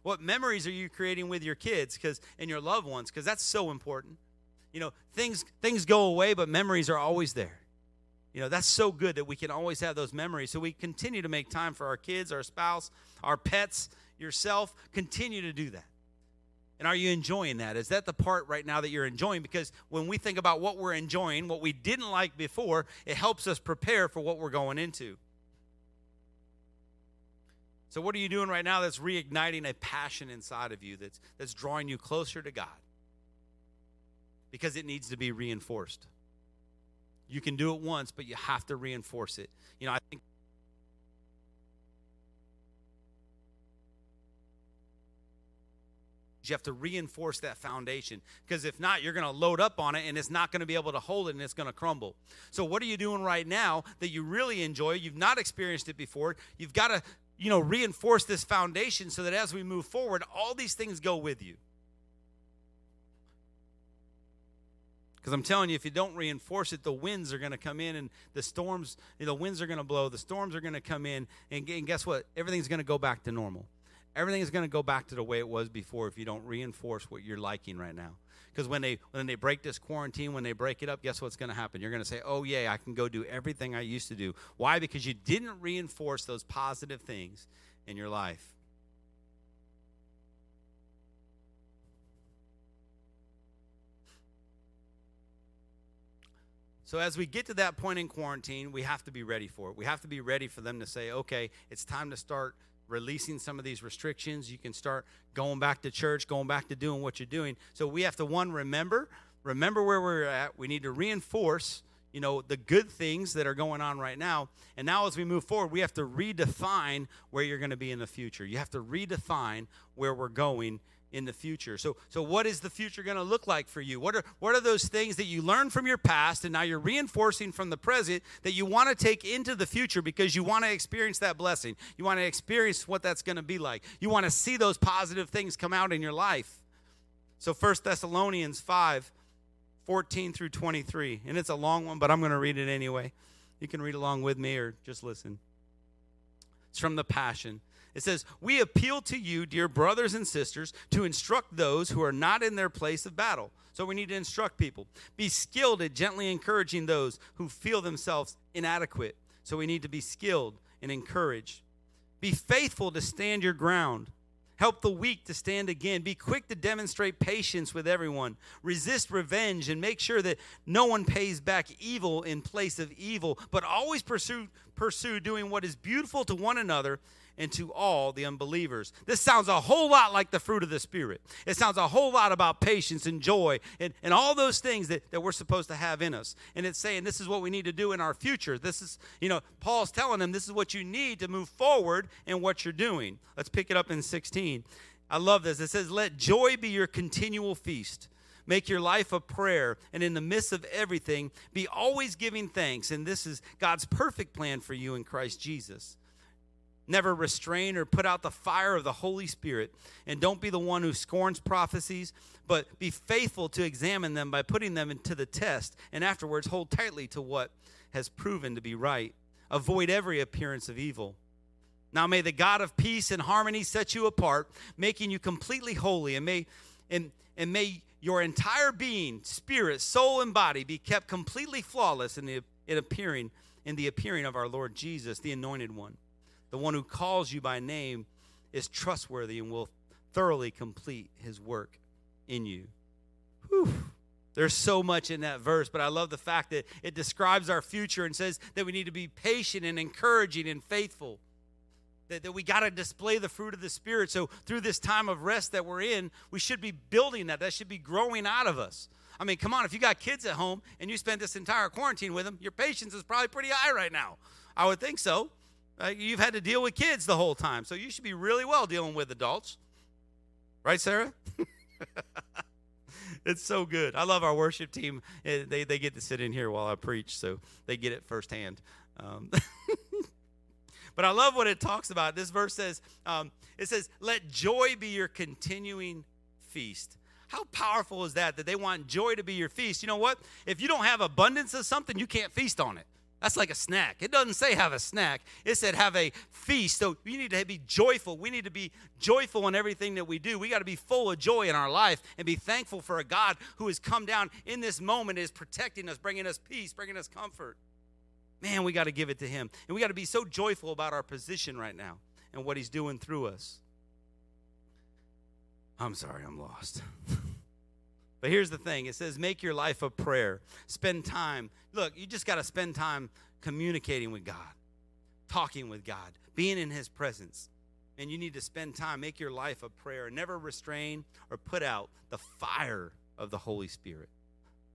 What memories are you creating with your kids because and your loved ones? Because that's so important. You know, things things go away, but memories are always there. You know, that's so good that we can always have those memories. So we continue to make time for our kids, our spouse, our pets, yourself. Continue to do that. And are you enjoying that? Is that the part right now that you're enjoying? Because when we think about what we're enjoying, what we didn't like before, it helps us prepare for what we're going into. So, what are you doing right now that's reigniting a passion inside of you that's, that's drawing you closer to God? Because it needs to be reinforced. You can do it once, but you have to reinforce it. You know, I think You have to reinforce that foundation because if not, you're going to load up on it and it's not going to be able to hold it and it's going to crumble. So, what are you doing right now that you really enjoy? You've not experienced it before. You've got to, you know, reinforce this foundation so that as we move forward, all these things go with you. Because I'm telling you, if you don't reinforce it, the winds are going to come in and the storms, the winds are going to blow, the storms are going to come in, and, and guess what? Everything's going to go back to normal everything is going to go back to the way it was before if you don't reinforce what you're liking right now because when they when they break this quarantine when they break it up guess what's going to happen you're going to say oh yeah i can go do everything i used to do why because you didn't reinforce those positive things in your life So, as we get to that point in quarantine, we have to be ready for it. We have to be ready for them to say, okay, it's time to start releasing some of these restrictions. You can start going back to church, going back to doing what you're doing. So we have to one remember, remember where we're at. We need to reinforce, you know, the good things that are going on right now. And now as we move forward, we have to redefine where you're going to be in the future. You have to redefine where we're going in the future. So, so what is the future going to look like for you? What are, what are those things that you learned from your past and now you're reinforcing from the present that you want to take into the future because you want to experience that blessing? You want to experience what that's going to be like. You want to see those positive things come out in your life. So First Thessalonians 5 14 through 23. And it's a long one, but I'm going to read it anyway. You can read along with me or just listen. It's from the Passion. It says, We appeal to you, dear brothers and sisters, to instruct those who are not in their place of battle. So we need to instruct people. Be skilled at gently encouraging those who feel themselves inadequate. So we need to be skilled and encourage. Be faithful to stand your ground. Help the weak to stand again. Be quick to demonstrate patience with everyone. Resist revenge and make sure that no one pays back evil in place of evil, but always pursue, pursue doing what is beautiful to one another and to all the unbelievers. This sounds a whole lot like the fruit of the Spirit. It sounds a whole lot about patience and joy and, and all those things that, that we're supposed to have in us. And it's saying this is what we need to do in our future. This is, you know, Paul's telling them this is what you need to move forward in what you're doing. Let's pick it up in 16. I love this. It says, Let joy be your continual feast. Make your life a prayer, and in the midst of everything, be always giving thanks. And this is God's perfect plan for you in Christ Jesus. Never restrain or put out the fire of the Holy Spirit. And don't be the one who scorns prophecies, but be faithful to examine them by putting them into the test, and afterwards hold tightly to what has proven to be right. Avoid every appearance of evil. Now may the God of peace and harmony set you apart, making you completely holy, and may and, and may your entire being, spirit, soul, and body be kept completely flawless in the in appearing in the appearing of our Lord Jesus, the anointed one. The one who calls you by name is trustworthy and will thoroughly complete his work in you. Whew. There's so much in that verse, but I love the fact that it describes our future and says that we need to be patient and encouraging and faithful. That, that we got to display the fruit of the Spirit. So, through this time of rest that we're in, we should be building that. That should be growing out of us. I mean, come on, if you got kids at home and you spent this entire quarantine with them, your patience is probably pretty high right now. I would think so uh, you've had to deal with kids the whole time. So you should be really well dealing with adults. Right, Sarah? it's so good. I love our worship team. Eh, they, they get to sit in here while I preach, so they get it firsthand. Um, but I love what it talks about. This verse says, um, it says, let joy be your continuing feast. How powerful is that? That they want joy to be your feast. You know what? If you don't have abundance of something, you can't feast on it. That's like a snack. It doesn't say have a snack. It said have a feast. So you need to be joyful. We need to be joyful in everything that we do. We got to be full of joy in our life and be thankful for a God who has come down in this moment is protecting us, bringing us peace, bringing us comfort. Man, we got to give it to him. And we got to be so joyful about our position right now and what he's doing through us. I'm sorry, I'm lost. But here's the thing it says, make your life a prayer. Spend time. Look, you just got to spend time communicating with God, talking with God, being in His presence. And you need to spend time, make your life a prayer. Never restrain or put out the fire of the Holy Spirit.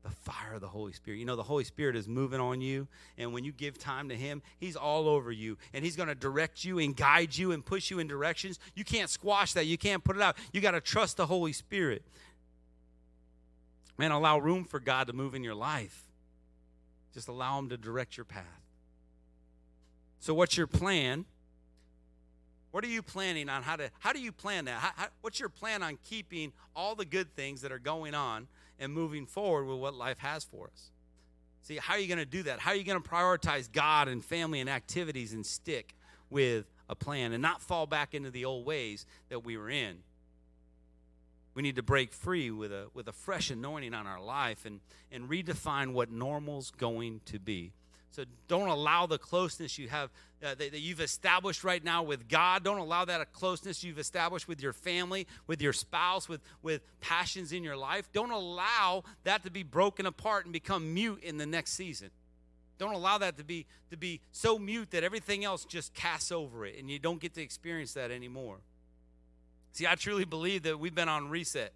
The fire of the Holy Spirit. You know, the Holy Spirit is moving on you. And when you give time to Him, He's all over you. And He's going to direct you and guide you and push you in directions. You can't squash that. You can't put it out. You got to trust the Holy Spirit. Man, allow room for God to move in your life. Just allow Him to direct your path. So, what's your plan? What are you planning on? How to? How do you plan that? How, how, what's your plan on keeping all the good things that are going on and moving forward with what life has for us? See, how are you going to do that? How are you going to prioritize God and family and activities and stick with a plan and not fall back into the old ways that we were in? we need to break free with a, with a fresh anointing on our life and, and redefine what normal's going to be. So don't allow the closeness you have uh, that, that, you've established right now with God. Don't allow that closeness you've established with your family, with your spouse, with, with passions in your life. Don't allow that to be broken apart and become mute in the next season. Don't allow that to be to be so mute that everything else just casts over it and you don't get to experience that anymore. See, I truly believe that we've been on reset.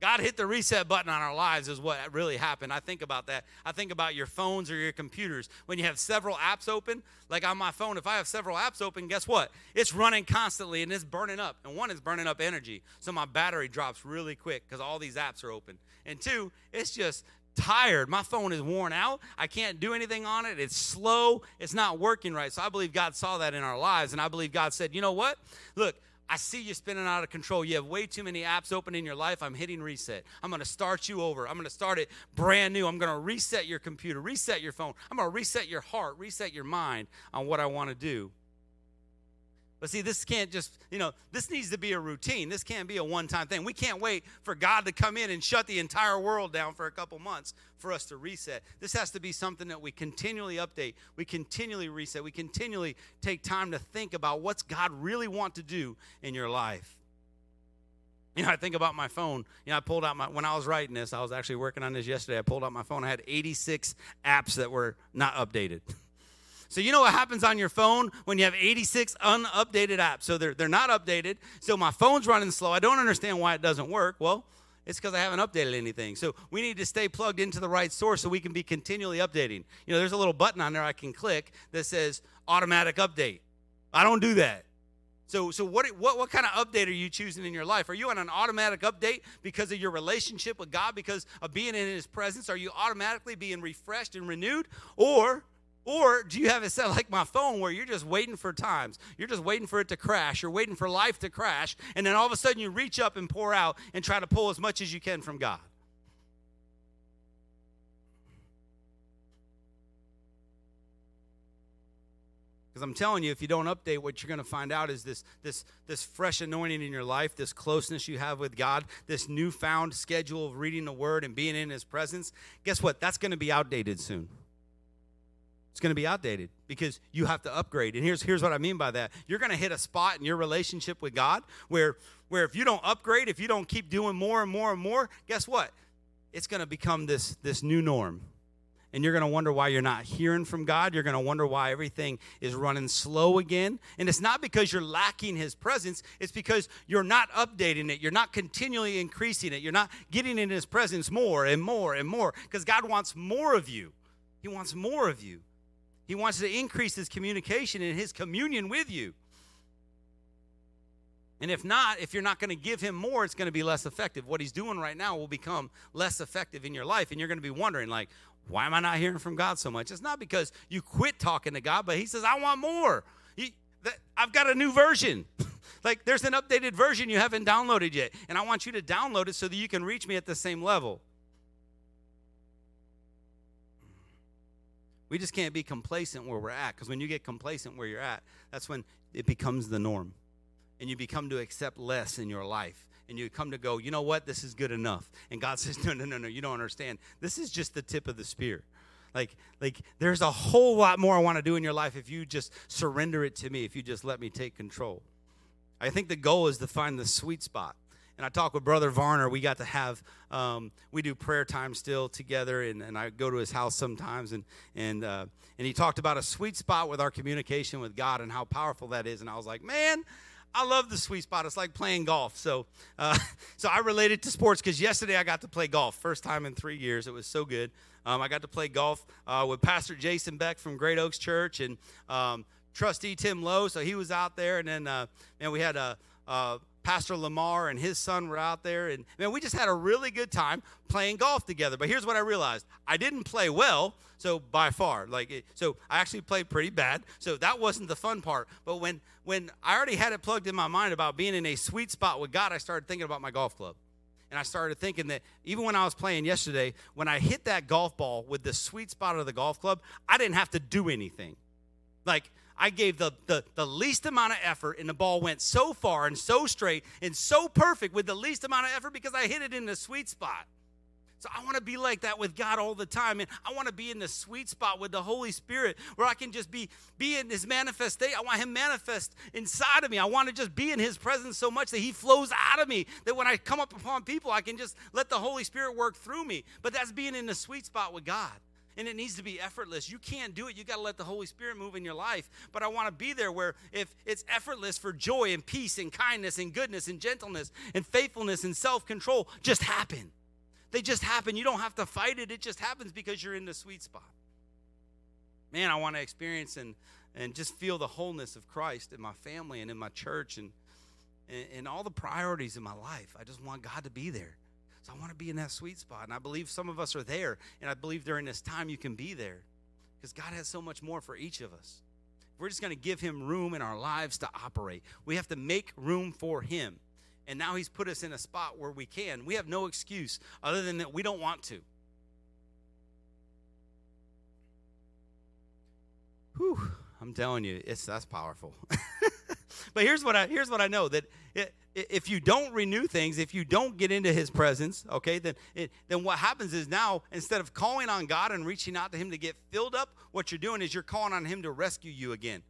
God hit the reset button on our lives, is what really happened. I think about that. I think about your phones or your computers. When you have several apps open, like on my phone, if I have several apps open, guess what? It's running constantly and it's burning up. And one is burning up energy. So my battery drops really quick because all these apps are open. And two, it's just tired. My phone is worn out. I can't do anything on it. It's slow. It's not working right. So I believe God saw that in our lives. And I believe God said, you know what? Look, I see you spinning out of control. You have way too many apps open in your life. I'm hitting reset. I'm going to start you over. I'm going to start it brand new. I'm going to reset your computer, reset your phone. I'm going to reset your heart, reset your mind on what I want to do. But see, this can't just, you know, this needs to be a routine. This can't be a one time thing. We can't wait for God to come in and shut the entire world down for a couple months for us to reset. This has to be something that we continually update, we continually reset, we continually take time to think about what's God really want to do in your life. You know, I think about my phone. You know, I pulled out my, when I was writing this, I was actually working on this yesterday. I pulled out my phone. I had 86 apps that were not updated. So, you know what happens on your phone when you have 86 unupdated apps? So, they're, they're not updated. So, my phone's running slow. I don't understand why it doesn't work. Well, it's because I haven't updated anything. So, we need to stay plugged into the right source so we can be continually updating. You know, there's a little button on there I can click that says automatic update. I don't do that. So, so what, what, what kind of update are you choosing in your life? Are you on an automatic update because of your relationship with God, because of being in His presence? Are you automatically being refreshed and renewed? Or or do you have it set like my phone where you're just waiting for times? You're just waiting for it to crash. You're waiting for life to crash. And then all of a sudden you reach up and pour out and try to pull as much as you can from God. Because I'm telling you, if you don't update, what you're going to find out is this, this, this fresh anointing in your life, this closeness you have with God, this newfound schedule of reading the Word and being in His presence. Guess what? That's going to be outdated soon it's going to be outdated because you have to upgrade. And here's here's what I mean by that. You're going to hit a spot in your relationship with God where where if you don't upgrade, if you don't keep doing more and more and more, guess what? It's going to become this this new norm. And you're going to wonder why you're not hearing from God. You're going to wonder why everything is running slow again. And it's not because you're lacking his presence, it's because you're not updating it. You're not continually increasing it. You're not getting in his presence more and more and more because God wants more of you. He wants more of you. He wants to increase his communication and his communion with you. And if not, if you're not going to give him more, it's going to be less effective. What he's doing right now will become less effective in your life. And you're going to be wondering, like, why am I not hearing from God so much? It's not because you quit talking to God, but he says, I want more. He, that, I've got a new version. like, there's an updated version you haven't downloaded yet. And I want you to download it so that you can reach me at the same level. We just can't be complacent where we're at because when you get complacent where you're at, that's when it becomes the norm. And you become to accept less in your life. And you come to go, you know what? This is good enough. And God says, no, no, no, no, you don't understand. This is just the tip of the spear. Like, like there's a whole lot more I want to do in your life if you just surrender it to me, if you just let me take control. I think the goal is to find the sweet spot and I talked with Brother Varner. We got to have um, we do prayer time still together, and, and I go to his house sometimes, and and uh, and he talked about a sweet spot with our communication with God and how powerful that is. And I was like, man. I love the sweet spot. It's like playing golf. So, uh, so I related to sports because yesterday I got to play golf, first time in three years. It was so good. Um, I got to play golf uh, with Pastor Jason Beck from Great Oaks Church and um, Trustee Tim Lowe. So he was out there, and then uh, man, we had a. Uh, Pastor Lamar and his son were out there. And man, we just had a really good time playing golf together. But here's what I realized I didn't play well, so by far. Like, so I actually played pretty bad. So that wasn't the fun part. But when, when I already had it plugged in my mind about being in a sweet spot with God, I started thinking about my golf club. And I started thinking that even when I was playing yesterday, when I hit that golf ball with the sweet spot of the golf club, I didn't have to do anything. Like, I gave the, the, the least amount of effort, and the ball went so far and so straight and so perfect with the least amount of effort because I hit it in the sweet spot. So I want to be like that with God all the time. And I want to be in the sweet spot with the Holy Spirit where I can just be, be in his manifestation. I want him manifest inside of me. I want to just be in his presence so much that he flows out of me. That when I come up upon people, I can just let the Holy Spirit work through me. But that's being in the sweet spot with God and it needs to be effortless. You can't do it. You got to let the Holy Spirit move in your life. But I want to be there where if it's effortless for joy and peace and kindness and goodness and gentleness and faithfulness and self control just happen. They just happen. You don't have to fight it. It just happens because you're in the sweet spot. Man, I want to experience and, and just feel the wholeness of Christ in my family and in my church and, and, and all the priorities in my life. I just want God to be there. So I want to be in that sweet spot. And I believe some of us are there. And I believe during this time you can be there because God has so much more for each of us. We're just going to give Him room in our lives to operate. We have to make room for Him. And now He's put us in a spot where we can. We have no excuse other than that we don't want to. Whew, I'm telling you, it's that's powerful. But here's what I here's what I know that it, if you don't renew things, if you don't get into His presence, okay, then it, then what happens is now instead of calling on God and reaching out to Him to get filled up, what you're doing is you're calling on Him to rescue you again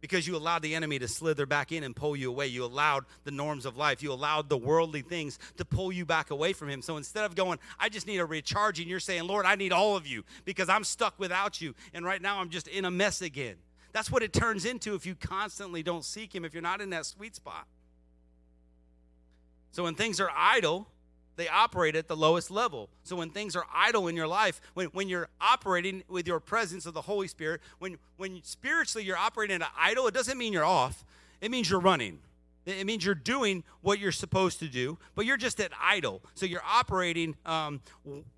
because you allowed the enemy to slither back in and pull you away. You allowed the norms of life. You allowed the worldly things to pull you back away from him. So instead of going, I just need a recharging, you're saying, Lord, I need all of you because I'm stuck without you. And right now I'm just in a mess again. That's what it turns into if you constantly don't seek Him, if you're not in that sweet spot. So when things are idle, they operate at the lowest level. So when things are idle in your life, when, when you're operating with your presence of the Holy Spirit, when, when spiritually you're operating at idle, it doesn't mean you're off, it means you're running. It means you're doing what you're supposed to do, but you're just at idle. So you're operating um,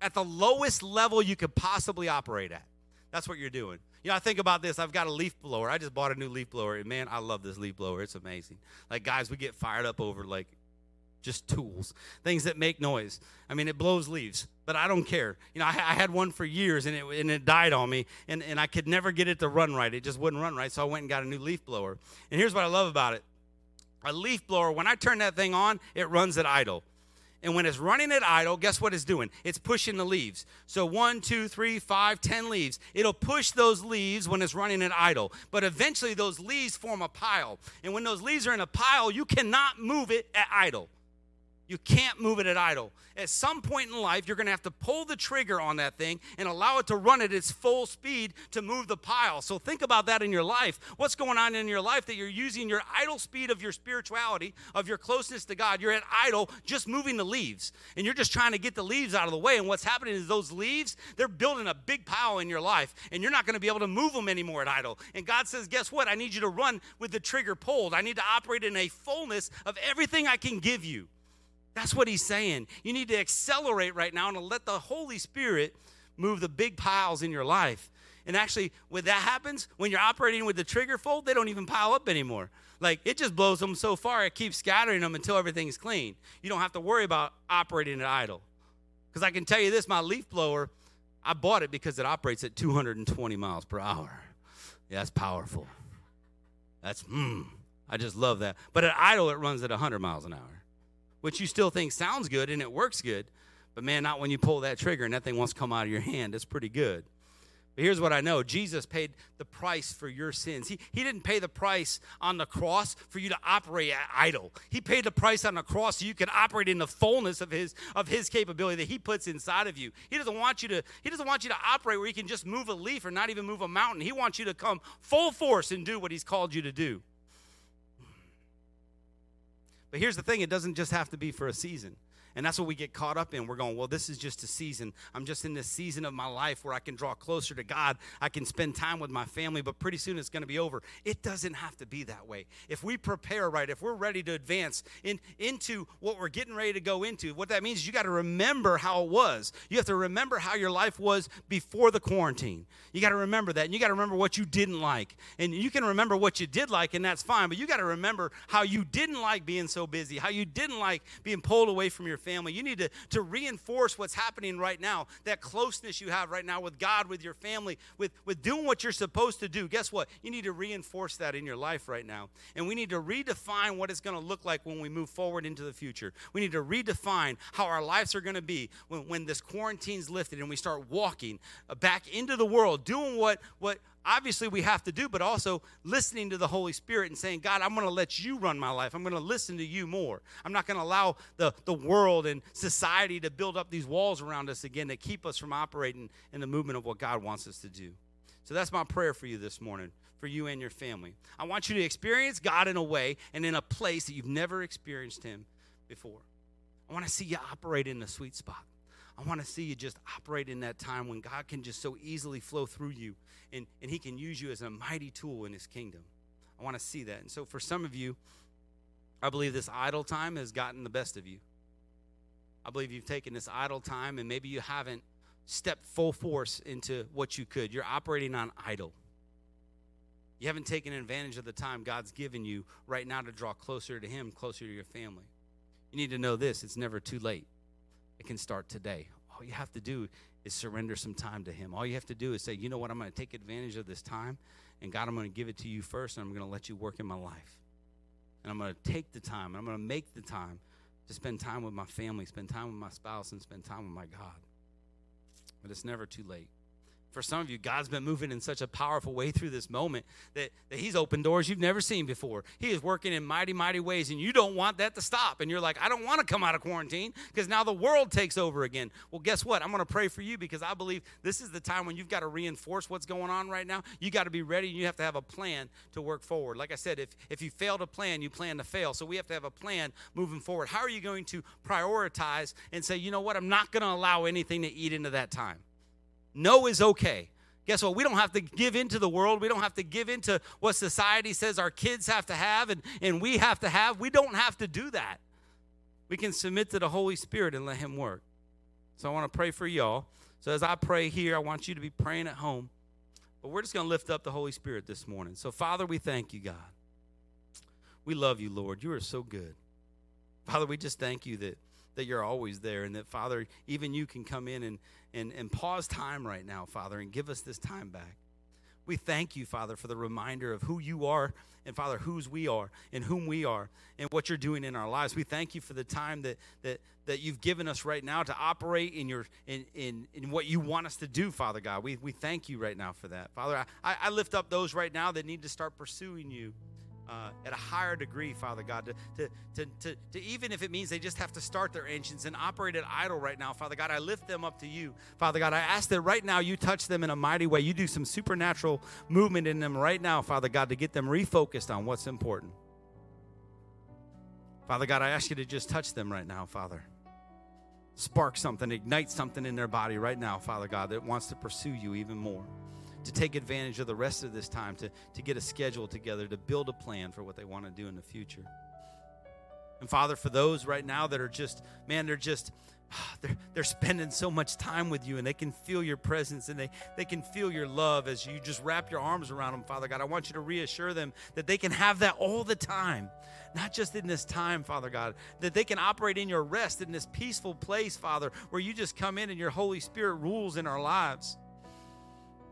at the lowest level you could possibly operate at. That's what you're doing. You know, I think about this. I've got a leaf blower. I just bought a new leaf blower, and man, I love this leaf blower. It's amazing. Like, guys, we get fired up over like just tools, things that make noise. I mean, it blows leaves, but I don't care. You know, I, I, had one for years and it, and it died on me, and, and I could never get it to run right. It just wouldn't run right, so I went and got a new leaf blower. And here's what I love about it a leaf blower, when I turn that thing on, it runs at idle. And when it's running at idle, guess what it's doing? It's pushing the leaves. So one, two, three, five, ten leaves. It'll push those leaves when it's running at idle. But eventually those leaves form a pile. And when those leaves are in a pile, you cannot move it at idle. You can't move it at idle. At some point in life, you're going to have to pull the trigger on that thing and allow it to run at its full speed to move the pile. So think about that in your life. What's going on in your life that you're using your idle speed of your spirituality, of your closeness to God? You're at idle, just moving the leaves. And you're just trying to get the leaves out of the way. And what's happening is those leaves, they're building a big pile in your life. And you're not going to be able to move them anymore at idle. And God says, guess what? I need you to run with the trigger pulled. I need to operate in a fullness of everything I can give you. That's what he's saying. You need to accelerate right now and let the Holy Spirit move the big piles in your life. And actually, when that happens, when you're operating with the trigger fold, they don't even pile up anymore. Like it just blows them so far, it keeps scattering them until everything's clean. You don't have to worry about operating it idle. Because I can tell you this my leaf blower, I bought it because it operates at 220 miles per hour. Yeah, that's powerful. That's, hmm, I just love that. But at idle, it runs at 100 miles an hour which you still think sounds good and it works good. But man, not when you pull that trigger and that thing wants to come out of your hand. It's pretty good. But here's what I know Jesus paid the price for your sins. He, he didn't pay the price on the cross for you to operate idle. He paid the price on the cross so you can operate in the fullness of his of his capability that he puts inside of you. He doesn't want you to he doesn't want you to operate where you can just move a leaf or not even move a mountain. He wants you to come full force and do what he's called you to do. But here's the thing it doesn't just have to be for a season. And that's what we get caught up in. We're going, well, this is just a season. I'm just in this season of my life where I can draw closer to God. I can spend time with my family, but pretty soon it's going to be over. It doesn't have to be that way. If we prepare right, if we're ready to advance in, into what we're getting ready to go into, what that means is you got to remember how it was. You have to remember how your life was before the quarantine. You got to remember that. And you got to remember what you didn't like. And you can remember what you did like, and that's fine, but you got to remember how you didn't like being so busy, how you didn't like being pulled away from your family family. You need to, to reinforce what's happening right now, that closeness you have right now with God, with your family, with, with doing what you're supposed to do. Guess what? You need to reinforce that in your life right now. And we need to redefine what it's going to look like when we move forward into the future. We need to redefine how our lives are going to be when, when this quarantine's lifted and we start walking back into the world, doing what, what obviously we have to do, but also listening to the Holy Spirit and saying, God, I'm going to let you run my life. I'm going to listen to you more. I'm not going to allow the, the world and society to build up these walls around us again that keep us from operating in the movement of what God wants us to do. So that's my prayer for you this morning, for you and your family. I want you to experience God in a way and in a place that you've never experienced Him before. I want to see you operate in the sweet spot. I want to see you just operate in that time when God can just so easily flow through you and, and He can use you as a mighty tool in His kingdom. I want to see that. And so for some of you, I believe this idle time has gotten the best of you. I believe you've taken this idle time and maybe you haven't stepped full force into what you could. You're operating on idle. You haven't taken advantage of the time God's given you right now to draw closer to Him, closer to your family. You need to know this it's never too late. It can start today. All you have to do is surrender some time to Him. All you have to do is say, you know what, I'm going to take advantage of this time, and God, I'm going to give it to you first, and I'm going to let you work in my life. And I'm going to take the time, and I'm going to make the time to spend time with my family, spend time with my spouse, and spend time with my God. But it's never too late. For some of you, God's been moving in such a powerful way through this moment that, that He's opened doors you've never seen before. He is working in mighty, mighty ways, and you don't want that to stop. And you're like, I don't want to come out of quarantine because now the world takes over again. Well, guess what? I'm going to pray for you because I believe this is the time when you've got to reinforce what's going on right now. You got to be ready and you have to have a plan to work forward. Like I said, if, if you fail to plan, you plan to fail. So we have to have a plan moving forward. How are you going to prioritize and say, you know what? I'm not going to allow anything to eat into that time? No is okay. Guess what? We don't have to give into the world. We don't have to give into what society says our kids have to have and, and we have to have. We don't have to do that. We can submit to the Holy Spirit and let Him work. So I want to pray for y'all. So as I pray here, I want you to be praying at home. But we're just going to lift up the Holy Spirit this morning. So, Father, we thank you, God. We love you, Lord. You are so good. Father, we just thank you that that you're always there and that, Father, even you can come in and, and, and pause time right now, Father, and give us this time back. We thank you, Father, for the reminder of who you are and, Father, whose we are and whom we are and what you're doing in our lives. We thank you for the time that, that, that you've given us right now to operate in, your, in, in, in what you want us to do, Father God. We, we thank you right now for that. Father, I, I lift up those right now that need to start pursuing you uh, at a higher degree, Father God, to, to, to, to, even if it means they just have to start their engines and operate at idle right now, Father God, I lift them up to you. Father God, I ask that right now you touch them in a mighty way. You do some supernatural movement in them right now, Father God, to get them refocused on what's important. Father God, I ask you to just touch them right now, Father. Spark something, ignite something in their body right now, Father God, that wants to pursue you even more to take advantage of the rest of this time, to, to get a schedule together, to build a plan for what they want to do in the future. And Father, for those right now that are just, man, they're just, ah, they're, they're spending so much time with you and they can feel your presence and they, they can feel your love as you just wrap your arms around them, Father God. I want you to reassure them that they can have that all the time, not just in this time, Father God, that they can operate in your rest in this peaceful place, Father, where you just come in and your Holy Spirit rules in our lives.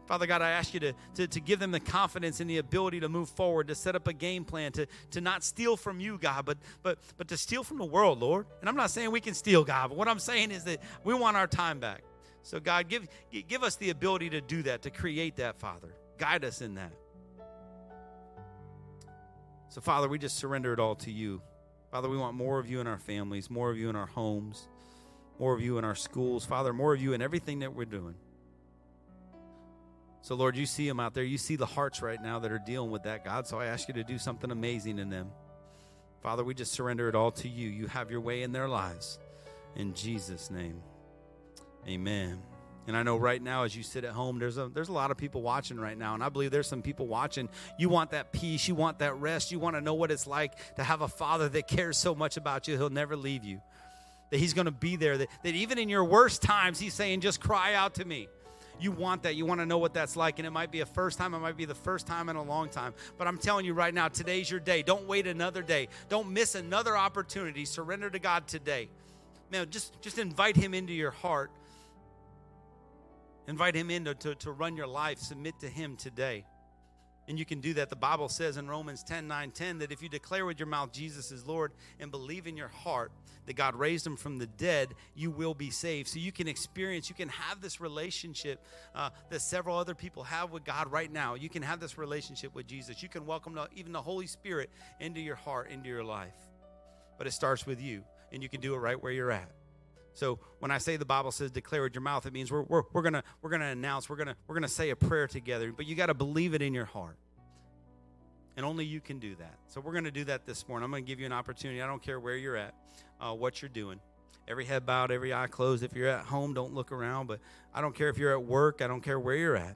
Father God, I ask you to, to, to, give them the confidence and the ability to move forward, to set up a game plan, to, to not steal from you, God, but, but, but to steal from the world, Lord. And I'm not saying we can steal, God, but what I'm saying is that we want our time back. So, God, give, give us the ability to do that, to create that, Father. Guide us in that. So, Father, we just surrender it all to you. Father, we want more of you in our families, more of you in our homes, more of you in our schools. Father, more of you in everything that we're doing. So, Lord, you see them out there. You see the hearts right now that are dealing with that, God. So I ask you to do something amazing in them. Father, we just surrender it all to you. You have your way in their lives. In Jesus' name, amen. And I know right now, as you sit at home, there's a, there's a lot of people watching right now. And I believe there's some people watching. You want that peace. You want that rest. You want to know what it's like to have a father that cares so much about you, he'll never leave you, that he's going to be there, that, that even in your worst times, he's saying, just cry out to me you want that. You want to know what that's like. And it might be a first time, it might be the first time in a long time. But I'm telling you right now, today's your day. Don't wait another day. Don't miss another opportunity. Surrender to God today. Man, just, just invite Him into your heart. Invite Him in to, to, to run your life. Submit to Him today. And you can do that. The Bible says in Romans 10 9 10 that if you declare with your mouth Jesus is Lord and believe in your heart that God raised him from the dead, you will be saved. So you can experience, you can have this relationship uh, that several other people have with God right now. You can have this relationship with Jesus. You can welcome even the Holy Spirit into your heart, into your life. But it starts with you, and you can do it right where you're at. So when I say the Bible says declare with your mouth, it means we're, we're, we're gonna we're gonna announce, we're gonna we're gonna say a prayer together, but you gotta believe it in your heart. And only you can do that. So we're gonna do that this morning. I'm gonna give you an opportunity. I don't care where you're at, uh, what you're doing. Every head bowed, every eye closed. If you're at home, don't look around, but I don't care if you're at work, I don't care where you're at.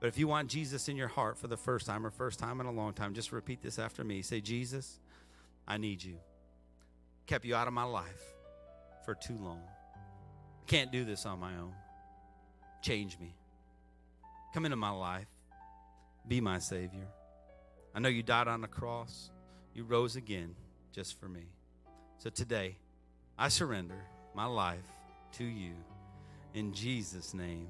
But if you want Jesus in your heart for the first time or first time in a long time, just repeat this after me. Say, Jesus, I need you. Kept you out of my life for too long. I can't do this on my own. Change me. Come into my life. Be my Savior. I know you died on the cross, you rose again just for me. So today, I surrender my life to you. In Jesus' name,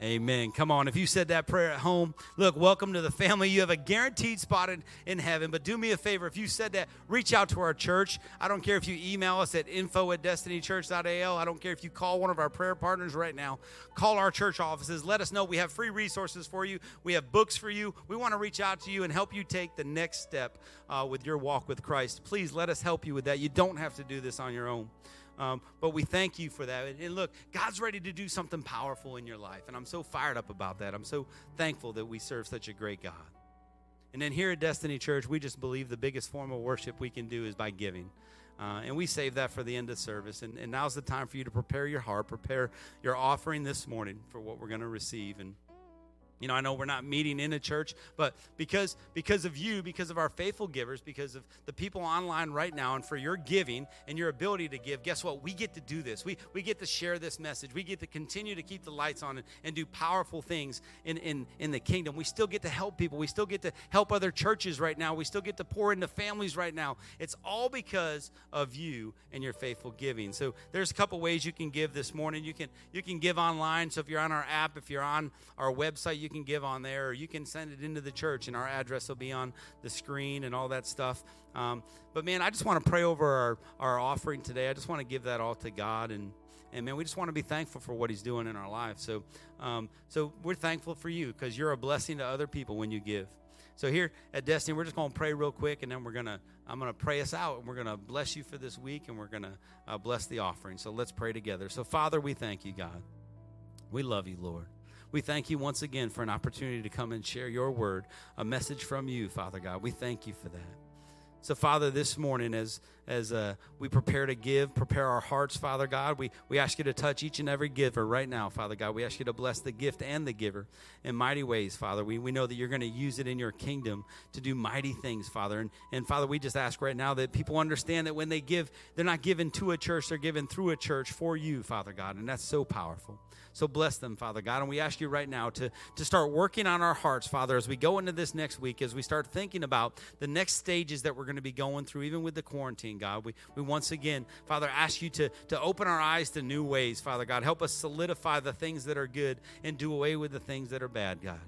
Amen. Come on. If you said that prayer at home, look, welcome to the family. You have a guaranteed spot in, in heaven. But do me a favor. If you said that, reach out to our church. I don't care if you email us at info at destinychurch.al. I don't care if you call one of our prayer partners right now. Call our church offices. Let us know. We have free resources for you, we have books for you. We want to reach out to you and help you take the next step uh, with your walk with Christ. Please let us help you with that. You don't have to do this on your own. Um, but we thank you for that. And, look, God's ready to do something powerful in your life. And I'm so fired up about that. I'm so thankful that we serve such a great God. And then here at Destiny Church, we just believe the biggest form of worship we can do is by giving. Uh, and we save that for the end of service. And, and now's the time for you to prepare your heart, prepare your offering this morning for what we're going to receive. And you know, I know we're not meeting in a church, but because because of you, because of our faithful givers, because of the people online right now and for your giving and your ability to give, guess what? We get to do this. We we get to share this message. We get to continue to keep the lights on and, and do powerful things in, in in the kingdom. We still get to help people. We still get to help other churches right now. We still get to pour into families right now. It's all because of you and your faithful giving. So there's a couple ways you can give this morning. You can you can give online. So if you're on our app, if you're on our website, you you can give on there, or you can send it into the church, and our address will be on the screen and all that stuff. Um, but man, I just want to pray over our, our offering today. I just want to give that all to God and and man, we just want to be thankful for what He's doing in our life. So, um, so we're thankful for you because you're a blessing to other people when you give. So here at Destiny, we're just going to pray real quick, and then we're gonna I'm gonna pray us out, and we're gonna bless you for this week, and we're gonna uh, bless the offering. So let's pray together. So Father, we thank you, God. We love you, Lord. We thank you once again for an opportunity to come and share your word, a message from you, Father God. We thank you for that. So, Father, this morning, as as uh, we prepare to give, prepare our hearts, Father God. We, we ask you to touch each and every giver right now, Father God. We ask you to bless the gift and the giver in mighty ways, Father. We, we know that you're going to use it in your kingdom to do mighty things, Father. And, and Father, we just ask right now that people understand that when they give, they're not given to a church, they're given through a church for you, Father God. And that's so powerful. So bless them, Father God. And we ask you right now to, to start working on our hearts, Father, as we go into this next week, as we start thinking about the next stages that we're going to be going through, even with the quarantine something, God. We, we once again, Father, ask you to, to open our eyes to new ways, Father God. Help us solidify the things that are good and do away with the things that are bad, God.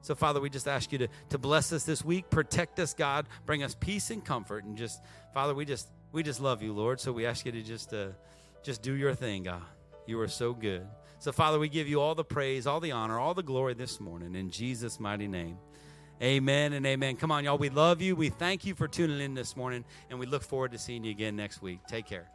So, Father, we just ask you to, to bless us this week, protect us, God, bring us peace and comfort. And just, Father, we just we just love you, Lord. So we ask you to just uh, just do your thing, God. You are so good. So, Father, we give you all the praise, all the honor, all the glory this morning in Jesus' mighty name. Amen and amen. Come on, y'all. We love you. We thank you for tuning in this morning, and we look forward to seeing you again next week. Take care.